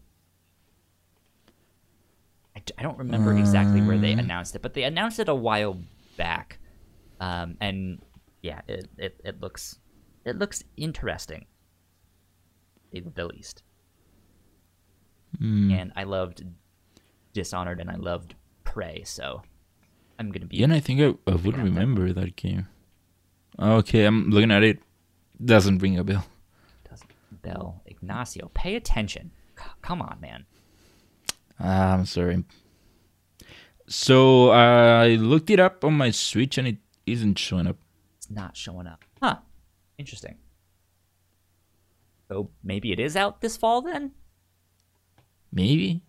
I, I don't remember exactly where they announced it, but they announced it a while back, um, and yeah, it, it, it looks it looks interesting, the least. And I loved Dishonored, and I loved Prey, so I'm gonna be Yeah, and I think I, I would up that. remember that game. Okay, I'm looking at it. Doesn't ring a bell. Doesn't Bell Ignacio. Pay attention. C- come on, man. I'm sorry. So I looked it up on my Switch and it isn't showing up. It's not showing up. Huh. Interesting. So maybe it is out this fall then? Maybe.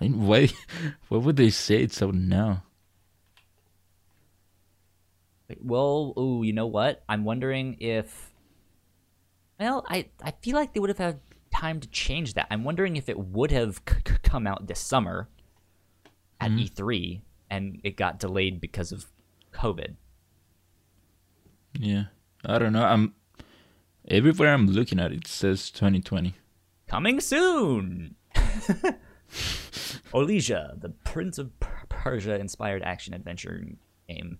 I mean, why? [laughs] Why would they say it's out now? Well, ooh, you know what? I'm wondering if. Well, I I feel like they would have had time to change that. I'm wondering if it would have c- c- come out this summer at mm-hmm. E3 and it got delayed because of COVID. Yeah, I don't know. I'm everywhere I'm looking at it says 2020. Coming soon. [laughs] Olesia, the Prince of Per- Persia inspired action adventure game,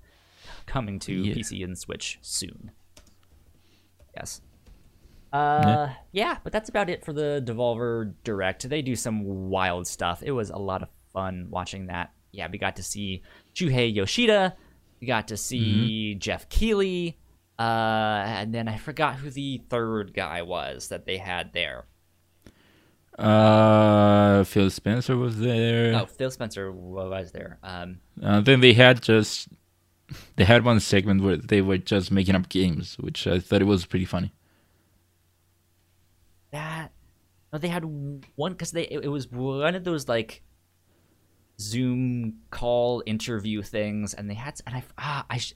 coming to Yeah. PC and Switch soon. Yes. Uh, yeah. but that's about it for the Devolver Direct. They do some wild stuff. It was a lot of fun watching that. Yeah, we got to see Shuhei Yoshida. We got to see Geoff Keighley. Uh, and then I forgot who the third guy was that they had there. Uh, Phil Spencer was there. Oh, Phil Spencer was there. Um, Uh, then they had just they had one segment where they were just making up games, which I thought it was pretty funny. that no, they had one because they it, it was one of those like Zoom call interview things, and they had and I ah I sh-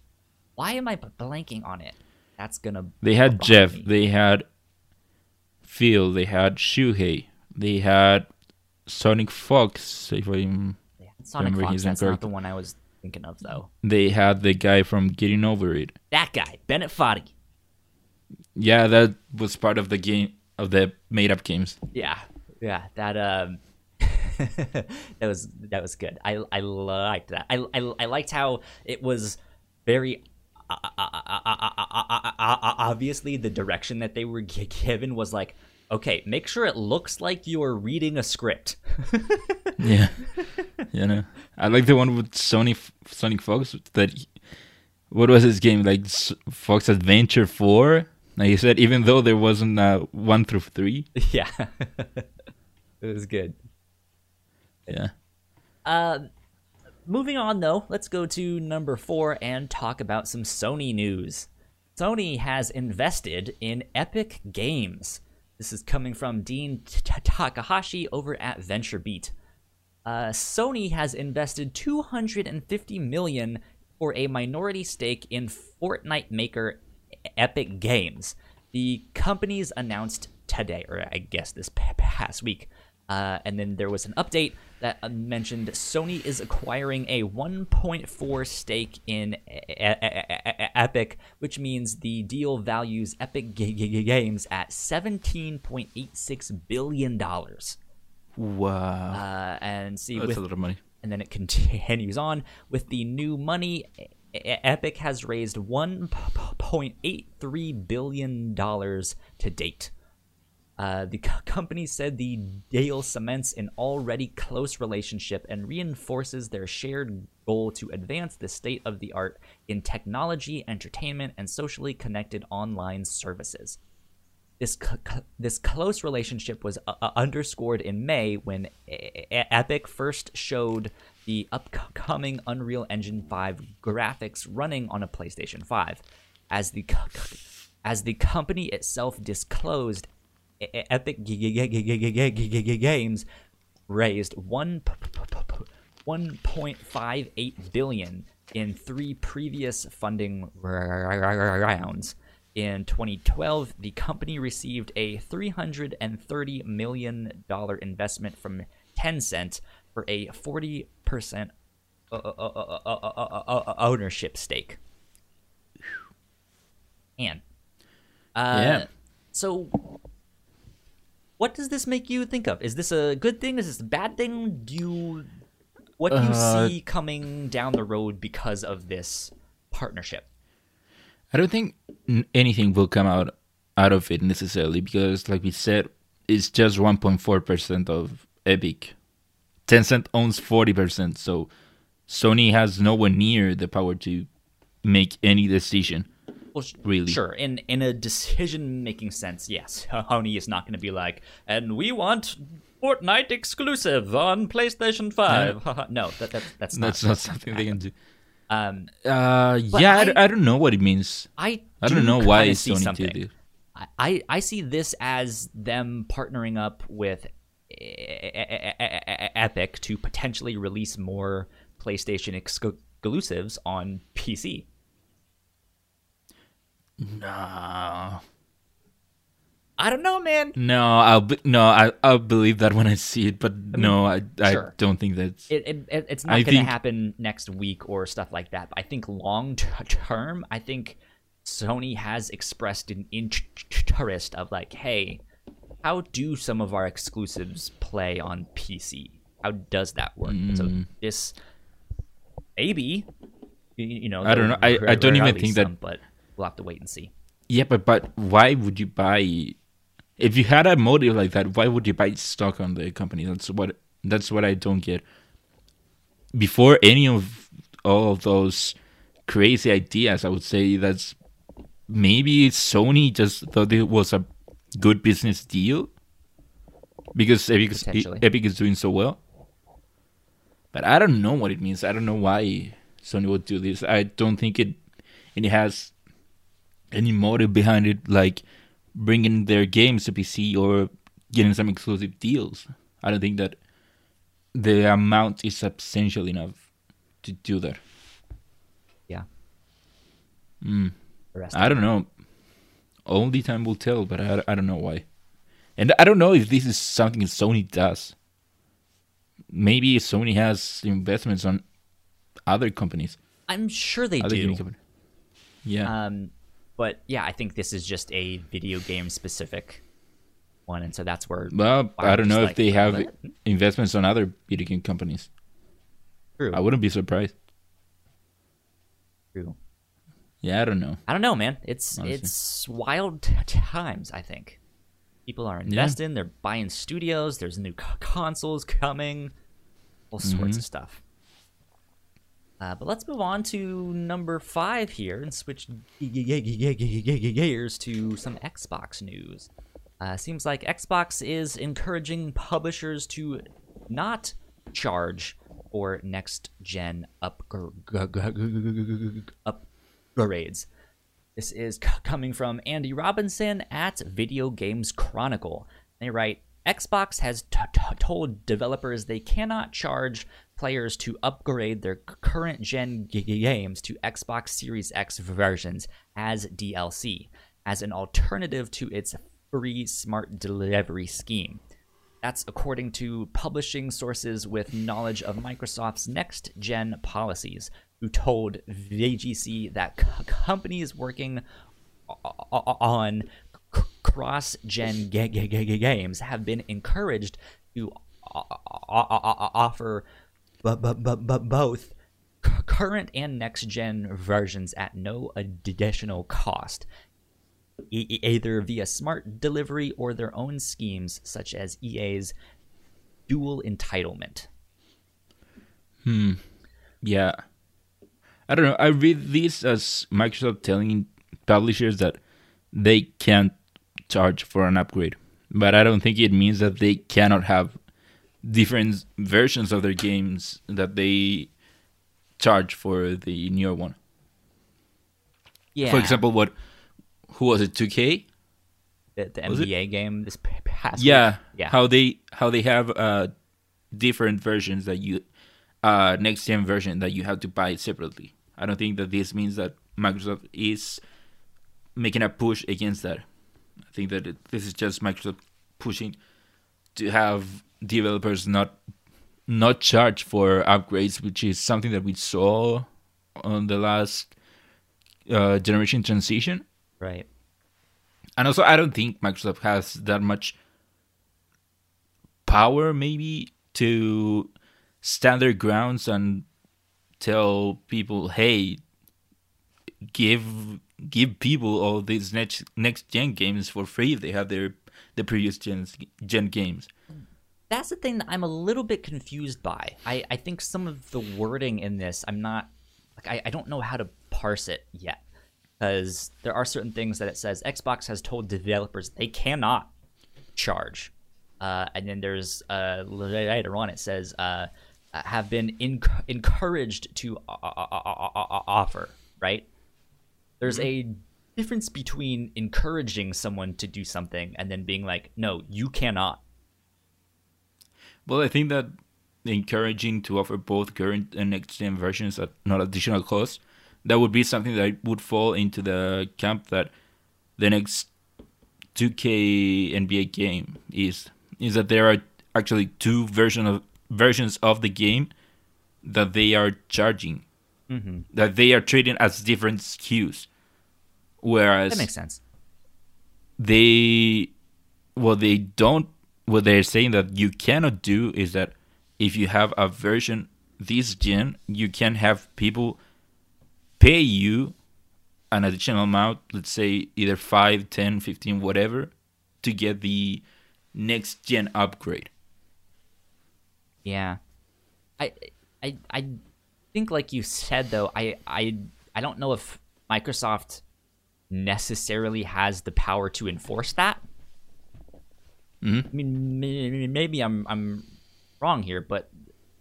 why am I blanking on it? That's gonna They had Jeff, me. they had Phil, they had Shuhei, they had Sonic Fox. If I'm, They had Sonic remember Fox. his That's not the one I was thinking of though. they had the guy from Getting Over It. That guy, Bennett Foddy. Yeah, that was part of the game of the made up games. Yeah, yeah, that um, that was that was good. I I liked that. I I, I liked how it was very obviously the direction that they were given was like okay make sure it looks like you're reading a script yeah you know i like the one with sony sonic fox that what was his game like fox adventure 4 now you said even though there wasn't uh, one through three. [laughs] Yeah, [laughs] it was good. Yeah. Uh, moving on though, let's go to number four and talk about some Sony news. Sony has invested in Epic Games. This is coming from Dean Takahashi over at VentureBeat. Uh, Sony has invested 250 million for a minority stake in Fortnite maker Epic Games. The companies announced today, or I guess this past week, uh, and then there was an update that uh, mentioned Sony is acquiring a 1.4 stake in Epic, which means the deal values Epic Games at 17.86 billion dollars. Wow. Uh, and see That's with a lot of money. and then it continues on with the new money. Epic has raised 1.83 billion dollars to date. Uh, the co- company said the deal cements an already close relationship and reinforces their shared goal to advance the state of the art in technology, entertainment, and socially connected online services. This this close relationship was uh, uh, underscored in May when E- Epic first showed the upcoming Unreal Engine 5 graphics running on a PlayStation 5. As the as the company itself disclosed, Epic Games raised 1.58 billion in three previous funding rounds. In 2012, the company received a $330 million investment from Tencent, for a 40% uh, uh, uh, uh, uh, uh, uh, ownership stake. And Uh, Yeah. So, what does this make you think of? Is this a good thing? Is this a bad thing? Do you what do you Uh, see coming down the road because of this partnership? I don't think n- anything will come out out of it necessarily because, like we said, it's just 1.4 percent of Epic. Tencent owns 40 percent, so Sony has nowhere near the power to make any decision. Well, Really? Sure. In in a decision making sense, yes. [laughs] Sony is not going to be like, and we want Fortnite exclusive on PlayStation Five. [laughs] no, that, that that's not. That's not something they can do. Um, Uh, yeah, I, don't know what it means. I I don't do know why Sony something. did it. I- I I see this as them partnering up with Epic to potentially release more PlayStation exclusives on PC. No, I don't know, man. no, I'll be, no, I I'll believe that when I see it, but no, I I sure. don't think that's. It, it, it- it's not going to happen next week or stuff like that. But I think long t- term, I think Sony has expressed an interest of like, hey, how do some of our exclusives play on PC? How does that work? So Mm. this maybe, you, know, I don't know. I- I don't even think that- but we'll have to wait and see. Yeah, but but why would you buy? If you had a motive like that, why would you buy stock on the company? That's what that's what I don't get. Before any of all of those crazy ideas, I would say that's maybe Sony just thought it was a good business deal because Epic, is- Epic is doing so well. But I don't know what it means. I don't know why Sony would do this. I don't think it it has any motive behind it, like bringing their games to PC or getting some exclusive deals. I don't think that the amount is substantial enough to do that. Yeah. Mm. I don't know. Only time will tell, but I, I don't know why. And I don't know if this is something Sony does. Maybe Sony has investments on other companies. I'm sure they other do. Yeah. Um, but yeah, I think this is just a video game specific one, and so that's where. well, I don't know if they have investments on other video game companies. True. I wouldn't be surprised. True. Yeah, I don't know. I don't know, man. It's Honestly. it's wild times. I think people are investing. They're buying studios. There's new consoles coming. All sorts Mm-hmm. of stuff. Uh, but let's move on to number five here and switch gears to some Xbox news. Uh, seems like Xbox is encouraging publishers to not charge for next gen upgrades. This is [laughs] coming from Andy Robinson at Video Games Chronicle. They write Xbox has t- t- told developers they cannot charge players to upgrade their current gen games to Xbox Series X versions as DLC, as an alternative to its free smart delivery scheme. That's according to publishing sources with knowledge of Microsoft's next gen policies, who told VGC that c- companies working on cross gen ga- ga- ga- games have been encouraged to offer bu- bu- bu- both current and next gen versions at no additional cost e- either via smart delivery or their own schemes, such as EA's dual entitlement. Hmm. Yeah. I don't know. I read this as Microsoft telling publishers that they can't charge for an upgrade. But I don't think it means that they cannot have different versions of their games that they charge for the newer one. Yeah. For example, what who was it? 2K? the, the? NBA game this past yeah, week. yeah, How they how they have uh different versions that you uh next gen version that you have to buy separately. I don't think that this means that Microsoft is making a push against that. I think that it, this is just Microsoft pushing to have developers not not charge for upgrades, which is something that we saw on the last uh, generation transition. right. And also, I don't think Microsoft has that much power, maybe, to stand their grounds and tell people, "Hey, give give people all these next next gen games for free if they have their the previous gen gen games." That's the thing that I'm a little bit confused by. I, I think some of the wording in this, I'm not like I, I don't know how to parse it yet because there are certain things that it says Xbox has told developers they cannot charge, uh, and then there's uh, later on it says uh, have been enc- encouraged to uh, uh, uh, offer. Right? There's mm-hmm. a difference between encouraging someone to do something and then being like, no, you cannot. Well, I think that encouraging to offer both current and next gen versions at not additional cost that would be something that would fall into the camp that the next 2K NBA game is is that there are actually two versions of versions of the game that they are charging mm-hmm. that they are treating as different SKUs whereas that makes sense they what they don't what they're saying that you cannot do is that if you have a version this gen you can have people pay you an additional amount, let's say either 5, 10, 15, whatever, to get the next gen upgrade. Yeah. I I I think like you said though, I I I don't know if Microsoft necessarily has the power to enforce that. Mm-hmm. I mean, maybe I'm I'm wrong here, but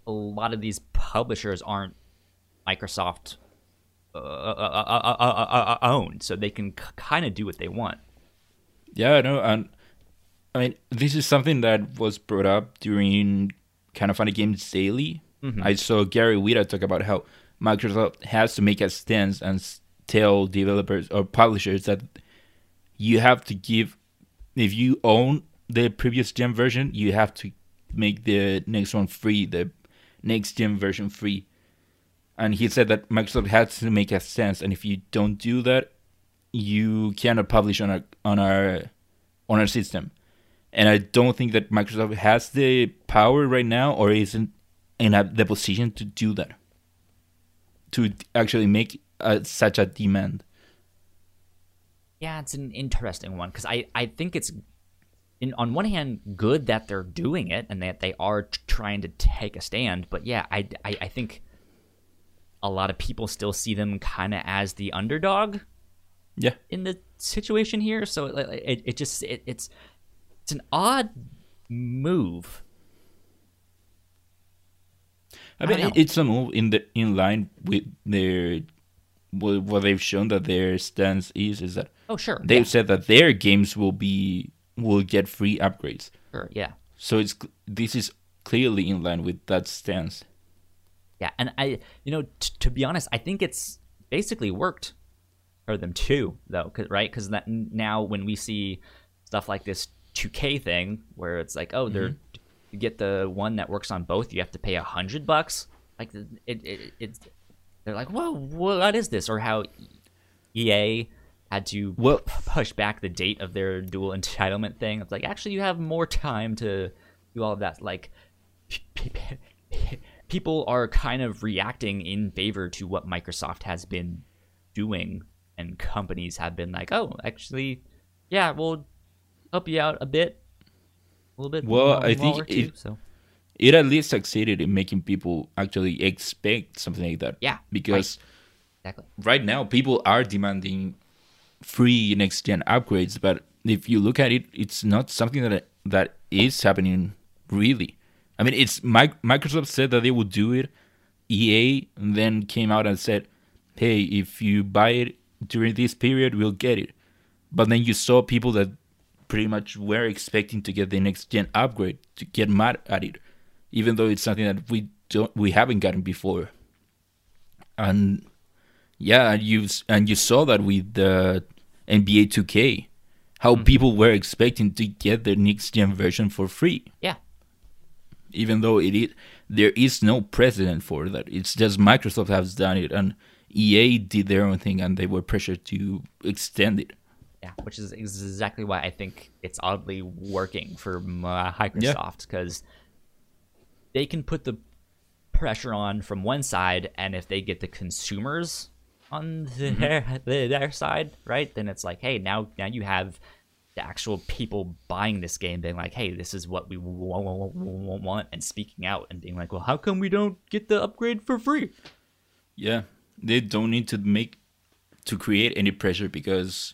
a lot of these publishers aren't Microsoft uh, uh, uh, uh owned, so they can c- kind of do what they want. Yeah, no, and I mean this is something that was brought up during kind of funny games daily. Mm-hmm. I saw Gary Whitta talk about how Microsoft has to make a stance and tell developers or publishers that you have to give if you own the previous gen version, you have to make the next one free, the next gen version free and he said that Microsoft has to make a stance, and if you don't do that, you cannot publish on our on our on our system. And I don't think that Microsoft has the power right now, or isn't in a, the position to do that, to actually make a, such a demand. Yeah, it's an interesting one because I I think it's in, on one hand good that they're doing it and that they are t- trying to take a stand, but yeah, I I, I think a lot of people still see them kind of as the underdog. Yeah. In the situation here, so it it, it just it, it's it's an odd move. I mean, I it's a move in the in line with their what they've shown that their stance is is that oh sure they've yeah. said that their games will be will get free upgrades. Sure, yeah. So it's this is clearly in line with that stance. Yeah, and I, you know, t- to be honest, I think it's basically worked for them too, though, cause, right? Because that now when we see stuff like this 2K thing, where it's like, oh, they're mm-hmm. you get the one that works on both, you have to pay a hundred bucks. Like it, it, it's they're like, whoa, what is this? Or how EA had to well, push back the date of their dual [laughs] entitlement thing. It's like actually you have more time to do all of that. Like [laughs] people are kind of reacting in favor to what Microsoft has been doing, and companies have been like, "Oh, actually, yeah, we'll help you out a bit, a little bit." Well, more, I think too, it, so. it at least succeeded in making people actually expect something like that. Yeah, because right. exactly right now people are demanding free next gen upgrades, but if you look at it, it's not something that that is happening really. I mean, it's Microsoft said that they would do it. EA then came out and said, "Hey, if you buy it during this period, we'll get it." But then you saw people that pretty much were expecting to get the next gen upgrade to get mad at it, even though it's something that we don't we haven't gotten before. And yeah, and you and you saw that with the NBA 2K, how mm-hmm. people were expecting to get the next gen version for free. Yeah even though it is, there is no precedent for that. It's just Microsoft has done it, and EA did their own thing, and they were pressured to extend it. Yeah, which is exactly why I think it's oddly working for Microsoft because they can put the pressure on from one side, and if they get the consumers on their mm-hmm. their side, right, then it's like, hey, now now you have the actual people buying this game being like, hey, this is what we want, and speaking out and being like, well, how come we don't get the upgrade for free? Yeah, they don't need to make to create any pressure because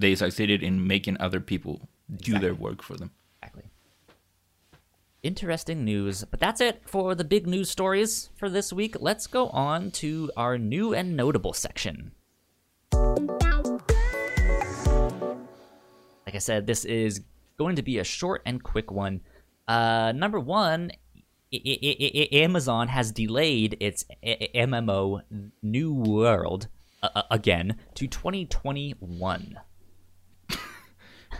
they succeeded in making other people exactly. do their work for them. Exactly. Interesting news, but that's it for the big news stories for this week. Let's go on to our new and notable section. Like I said, this is going to be a short and quick one. Uh, number one, I- I- I- Amazon has delayed its MMO New World uh, again to 2021.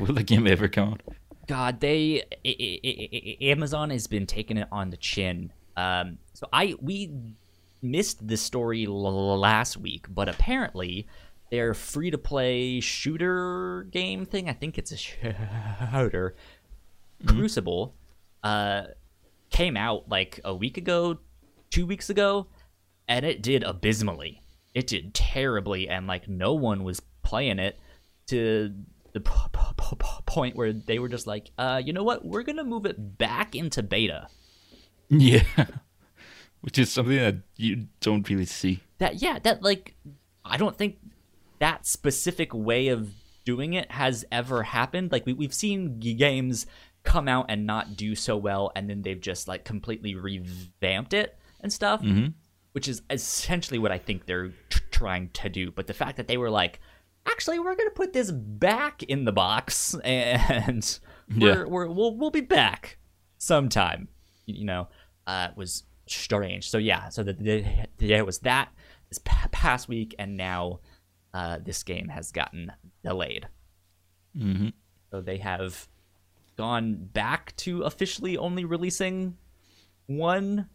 [laughs] Will the game ever come out? God, they Amazon has been taking it on the chin. Um, so I we missed this story last week, but apparently their free to play shooter game thing. I think it's a shooter. Mm-hmm. Crucible uh, came out like a week ago, two weeks ago, and it did abysmally. It did terribly, and like no one was playing it to the p- p- p- point where they were just like, uh, you know what? We're gonna move it back into beta. Yeah, [laughs] which is something that you don't really see. That yeah, that like I don't think that specific way of doing it has ever happened. Like we, we've seen games come out and not do so well, and then they've just like completely revamped it and stuff, mm-hmm. which is essentially what I think they're t- trying to do. But the fact that they were like, actually, we're gonna put this back in the box, [laughs] and we're, yeah. we're we'll we'll be back sometime, you know, uh, was strange. So yeah, so the, the, there was that this past week, and now uh, this game has gotten delayed. Mm-hmm. So they have gone back to officially only releasing one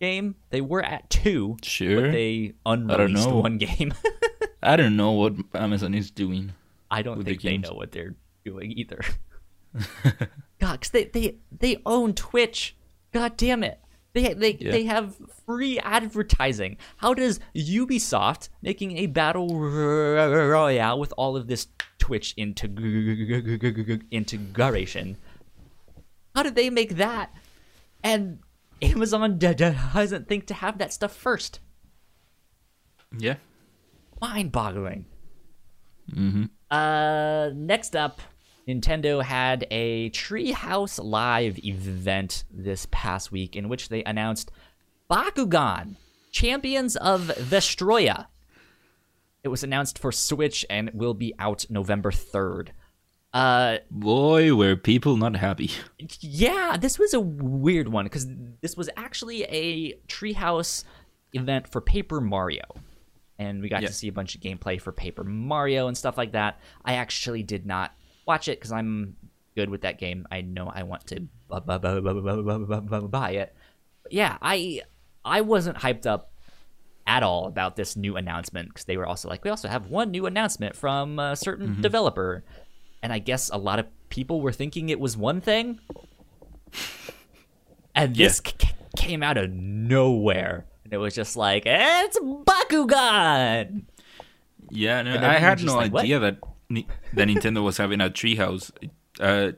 game. They were at two, sure. but they unreleased one game. [laughs] I don't know what Amazon is doing. I don't think the they know what they're doing either. [laughs] God, cause they, they they own Twitch. God damn it. They they yeah. they have free advertising. How does Ubisoft making a battle royale with all of this Twitch integration? How did they make that? And Amazon doesn't think to have that stuff first. Yeah. Mind-boggling. Mm-hmm. Uh, next up, Nintendo had a Treehouse Live event this past week in which they announced Bakugan, Champions of Vestroia. It was announced for Switch and will be out November 3rd. Uh, Boy, were people not happy. Yeah, this was a weird one because this was actually a Treehouse event for Paper Mario. And we got to see a bunch of gameplay for Paper Mario and stuff like that. I actually did not watch it because I'm good with that game. I know I want to buy it. But yeah, I I wasn't hyped up at all about this new announcement because they were also like, we also have one new announcement from a certain mm-hmm. developer, and I guess a lot of people were thinking it was one thing, and this yeah. c- came out of nowhere, and it was just like, it's Bakugan. Yeah, no, I had no like, idea what? that that Nintendo was having a treehouse. Uh,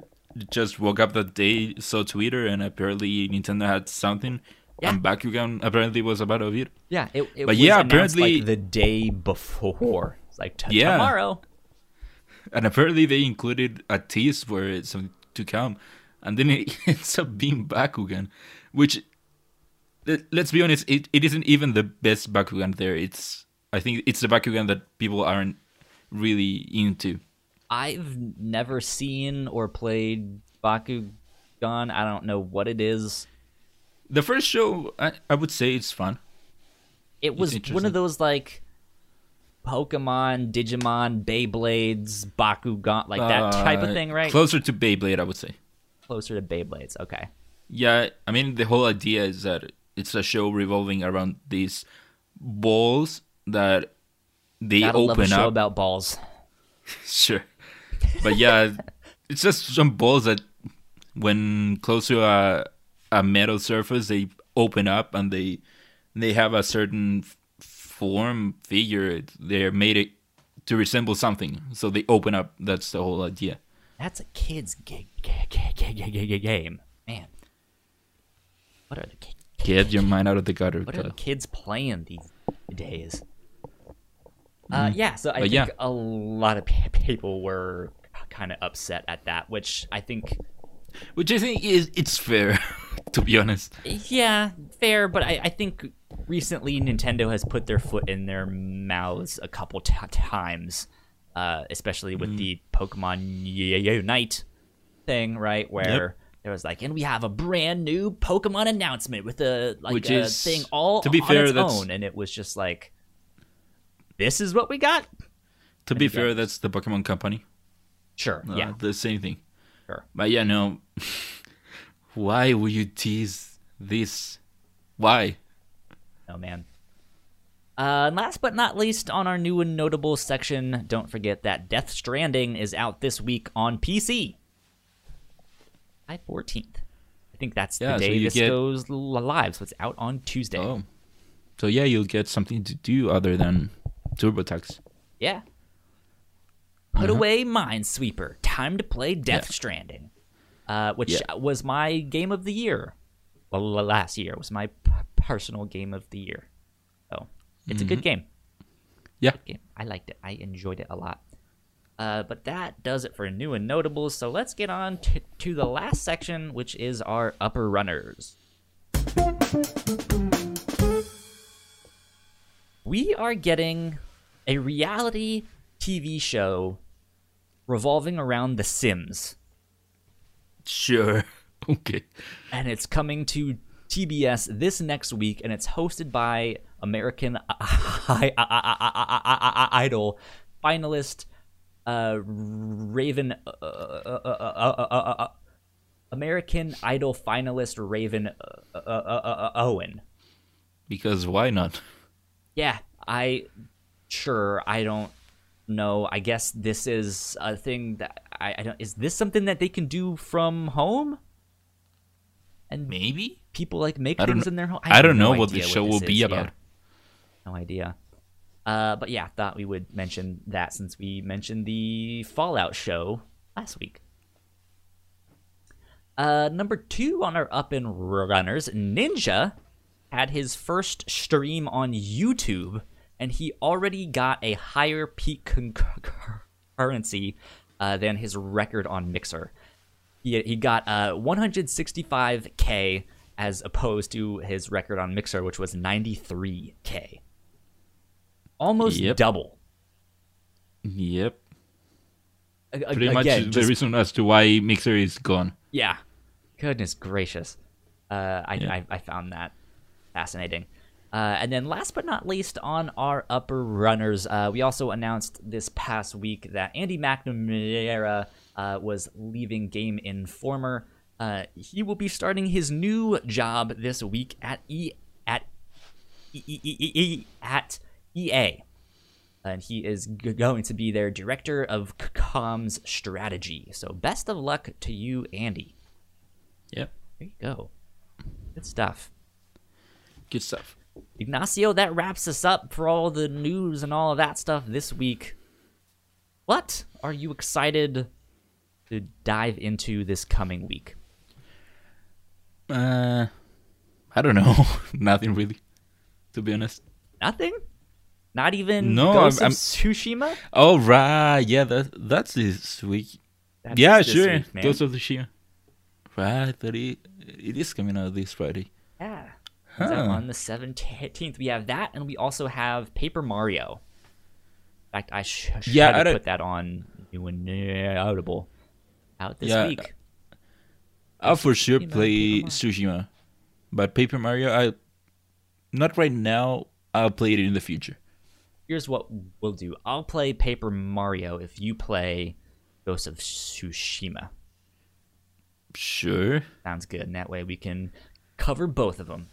just woke up that day, saw Twitter, and apparently Nintendo had something. Yeah. And Bakugan apparently was about to it. Yeah, it, it but yeah, apparently like the day before. It's like t- yeah. tomorrow. And apparently they included a tease for it to come, and then it [laughs] ends up being Bakugan, which let's be honest, it, it isn't even the best Bakugan there. It's I think it's the Bakugan that people aren't really into. I've never seen or played Bakugan. I don't know what it is. The first show, I, I would say it's fun. It was one of those like Pokemon, Digimon, Beyblades, Bakugan, like that uh, type of thing, right? Closer to Beyblade, I would say. Closer to Beyblades, okay. Yeah, I mean the whole idea is that it's a show revolving around these balls that they Gotta open love a show up about balls. [laughs] Sure. But yeah, it's just some balls that when close to a a metal surface they open up and they they have a certain form figure. They're made it to resemble something, so they open up. That's the whole idea. That's a kid's g- g- g- game, man. What are the ki- Get your mind out of the gutter. what are kids playing these days? Uh, yeah, so I But think yeah. a lot of [laughs] people were kind of upset at that, which I think, Which I think is it's fair, [laughs] to be honest. yeah, fair. But I, I think recently Nintendo has put their foot in their mouths a couple t- times, uh, especially with Mm. the Pokemon Unite thing, right? Where there was like, and we have a brand new Pokemon announcement with a like Which a is- thing all to be on fair, its that's- own, and it was just like, this is what we got. To be again- fair, that's the Pokemon Company. Sure, Uh, yeah, the same thing. sure. But yeah, no. [laughs] Why would you tease this? Why? Oh man. Uh, and last but not least, on our new and notable section, don't forget that Death Stranding is out this week on PC. July 14th. I think that's Yeah, the day you this get- goes live, so it's out on Tuesday. Oh, so yeah, you'll get something to do other than TurboTax. Yeah. Put Uh-huh. away Minesweeper. Time to play Death Yeah. Stranding, uh, which Yeah. was my game of the year. Well, last year was my p- personal game of the year. So it's a good game. Yeah. game. I liked it. I enjoyed it a lot. Uh, but that does it for new and notables. So let's get on to, to the last section, which is our upper runners. We are getting a reality TV show revolving around The Sims, Sure. Okay. and it's coming to TBS this next week, and it's hosted by American Idol finalist uh, Rayvon, uh, uh, uh, uh, uh, uh, uh, American Idol finalist Rayvon uh, uh, uh, uh, Owen. Because why not? Yeah, I sure I don't know. I guess this is a thing that I, I don't. Is this something that they can do from home? And Maybe. people like make I things kn- in their home. I have don't know what the show will be is, yeah. about. No idea. Uh, but yeah, thought we would mention that since we mentioned the Fallout show last week. Uh, number two on our up and runners, Ninja had his first stream on YouTube, and he already got a higher peak concurrency uh, than his record on Mixer. He, he got uh, 165k as opposed to his record on Mixer, which was 93k. Almost Yep. double. Yep. A- a- Pretty much again, the reason as to why Mixer is gone. Yeah. Goodness gracious. Uh, I, Yeah. I, I found that fascinating. Uh, and then last but not least on our upper runners, uh, we also announced this past week that Andy McNamara uh, was leaving Game Informer. Uh, he will be starting his new job this week at E at E- E- E- E- at EA and he is g- going to be their director of comms strategy. So best of luck to you, Andy. Yep. There you go. Good stuff. Good stuff. Ignacio, that wraps us up for all the news and all of that stuff this week. What are you excited to dive into this coming week? Uh, I don't know. [laughs] Nothing really, to be honest. Nothing? Not even No, Ghost I'm- of Tsushima? Oh right, yeah, that that's this week. That's yeah, this sure. week, man. Ghost of Tsushima. Right, that it, it is coming out this Friday. Yeah. Huh. on the 17th. We have that, and we also have Paper Mario. In fact, I sh- should Yeah, I put that on new and notable out this Yeah, week. I'll for sure play Paper Tsushima, but Paper Mario, I not right now. I'll play it in the future. Here's what we'll do I'll play Paper Mario if you play Ghost of Tsushima. Sure. Sounds good. And that way we can cover both of them.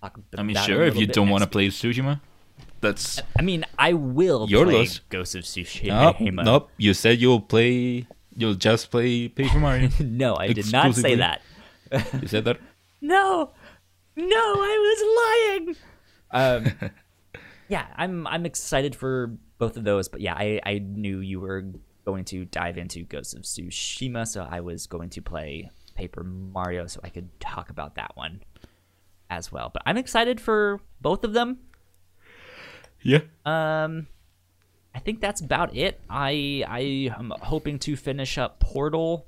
Talk I mean, about it a sure. If you don't want to play Tsushima, That's I mean, I will Your play loss. Ghost of Tsushima. nope, nope. You said you'll play. You'll just play Paper Mario. [laughs] no, I did not say that. you said that. [laughs] No, no, I was lying. [laughs] Um, yeah, I'm I'm excited for both of those, but yeah, I I knew you were going to dive into Ghost of Tsushima, so I was going to play Paper Mario, so I could talk about that one as well. But I'm excited for both of them. Yeah. Um, I think that's about it. I I am hoping to finish up Portal.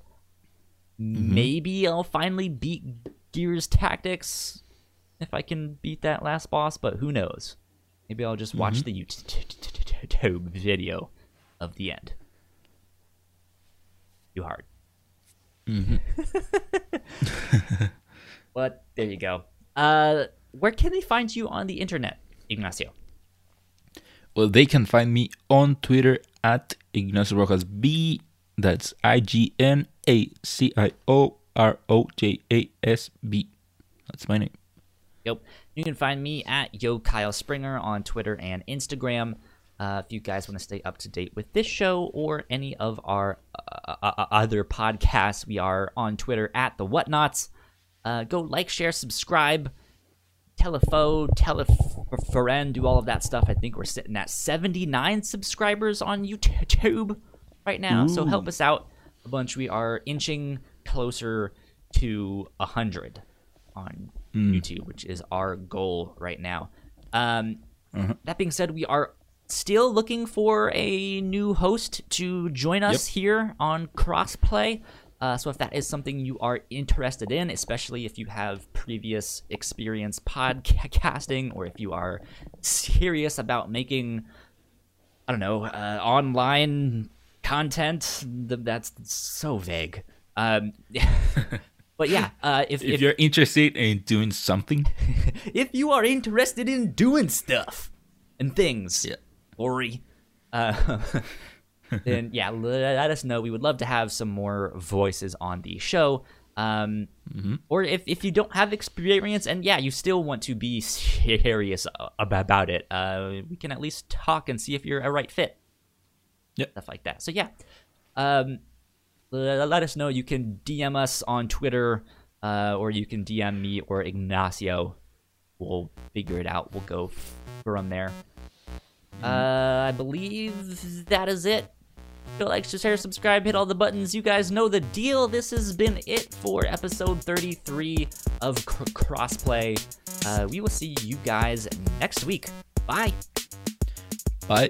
Maybe I'll finally beat Gears Tactics if I can beat that last boss, but who knows? Maybe I'll just watch the YouTube [laughs] video of the end. Too hard. [laughs] [laughs] but there you go. Uh, where can they find you on the internet, Ignacio? Well, they can find me on Twitter at Ignacio Rojas B. That's I G N A C I O R O J A S B. That's my name. Yep. You can find me at Yo Kyle Springer on Twitter and Instagram. Uh, if you guys want to stay up to date with this show or any of our uh, uh, other podcasts, we are on Twitter at the Whatnots. Uh, go like, share, subscribe, tell a foe, tell a friend, do all of that stuff. I think we're sitting at 79 subscribers on YouTube right now, so help us out a bunch. We are inching closer to 100 on YouTube, which is our goal right now. Um, That being said, we are still looking for a new host to join us here on Crossplay. Uh, so if that is something you are interested in, especially if you have previous experience podcasting, or if you are serious about making, I don't know, uh, online content, th- that's so vague. Um, [laughs] [laughs] but yeah, [laughs] uh, if, If, if you're interested in doing something, [laughs] if you are interested in doing stuff and things, Yeah. Ori, uh, [laughs] then yeah, let us know. We would love to have some more voices on the show. Um, Or if, if you don't have experience and yeah, you still want to be serious about it, uh, we can at least talk and see if you're a right fit. Yep. Stuff like that. So yeah, um, let us know. You can DM us on Twitter, uh, or you can DM me or Ignacio. We'll figure it out. We'll go from there. Uh, I believe that is it. Go like, share, subscribe, hit all the buttons. You guys know the deal. This has been it for episode 33 of C- Crossplay. Uh, we will see you guys next week. Bye. bye.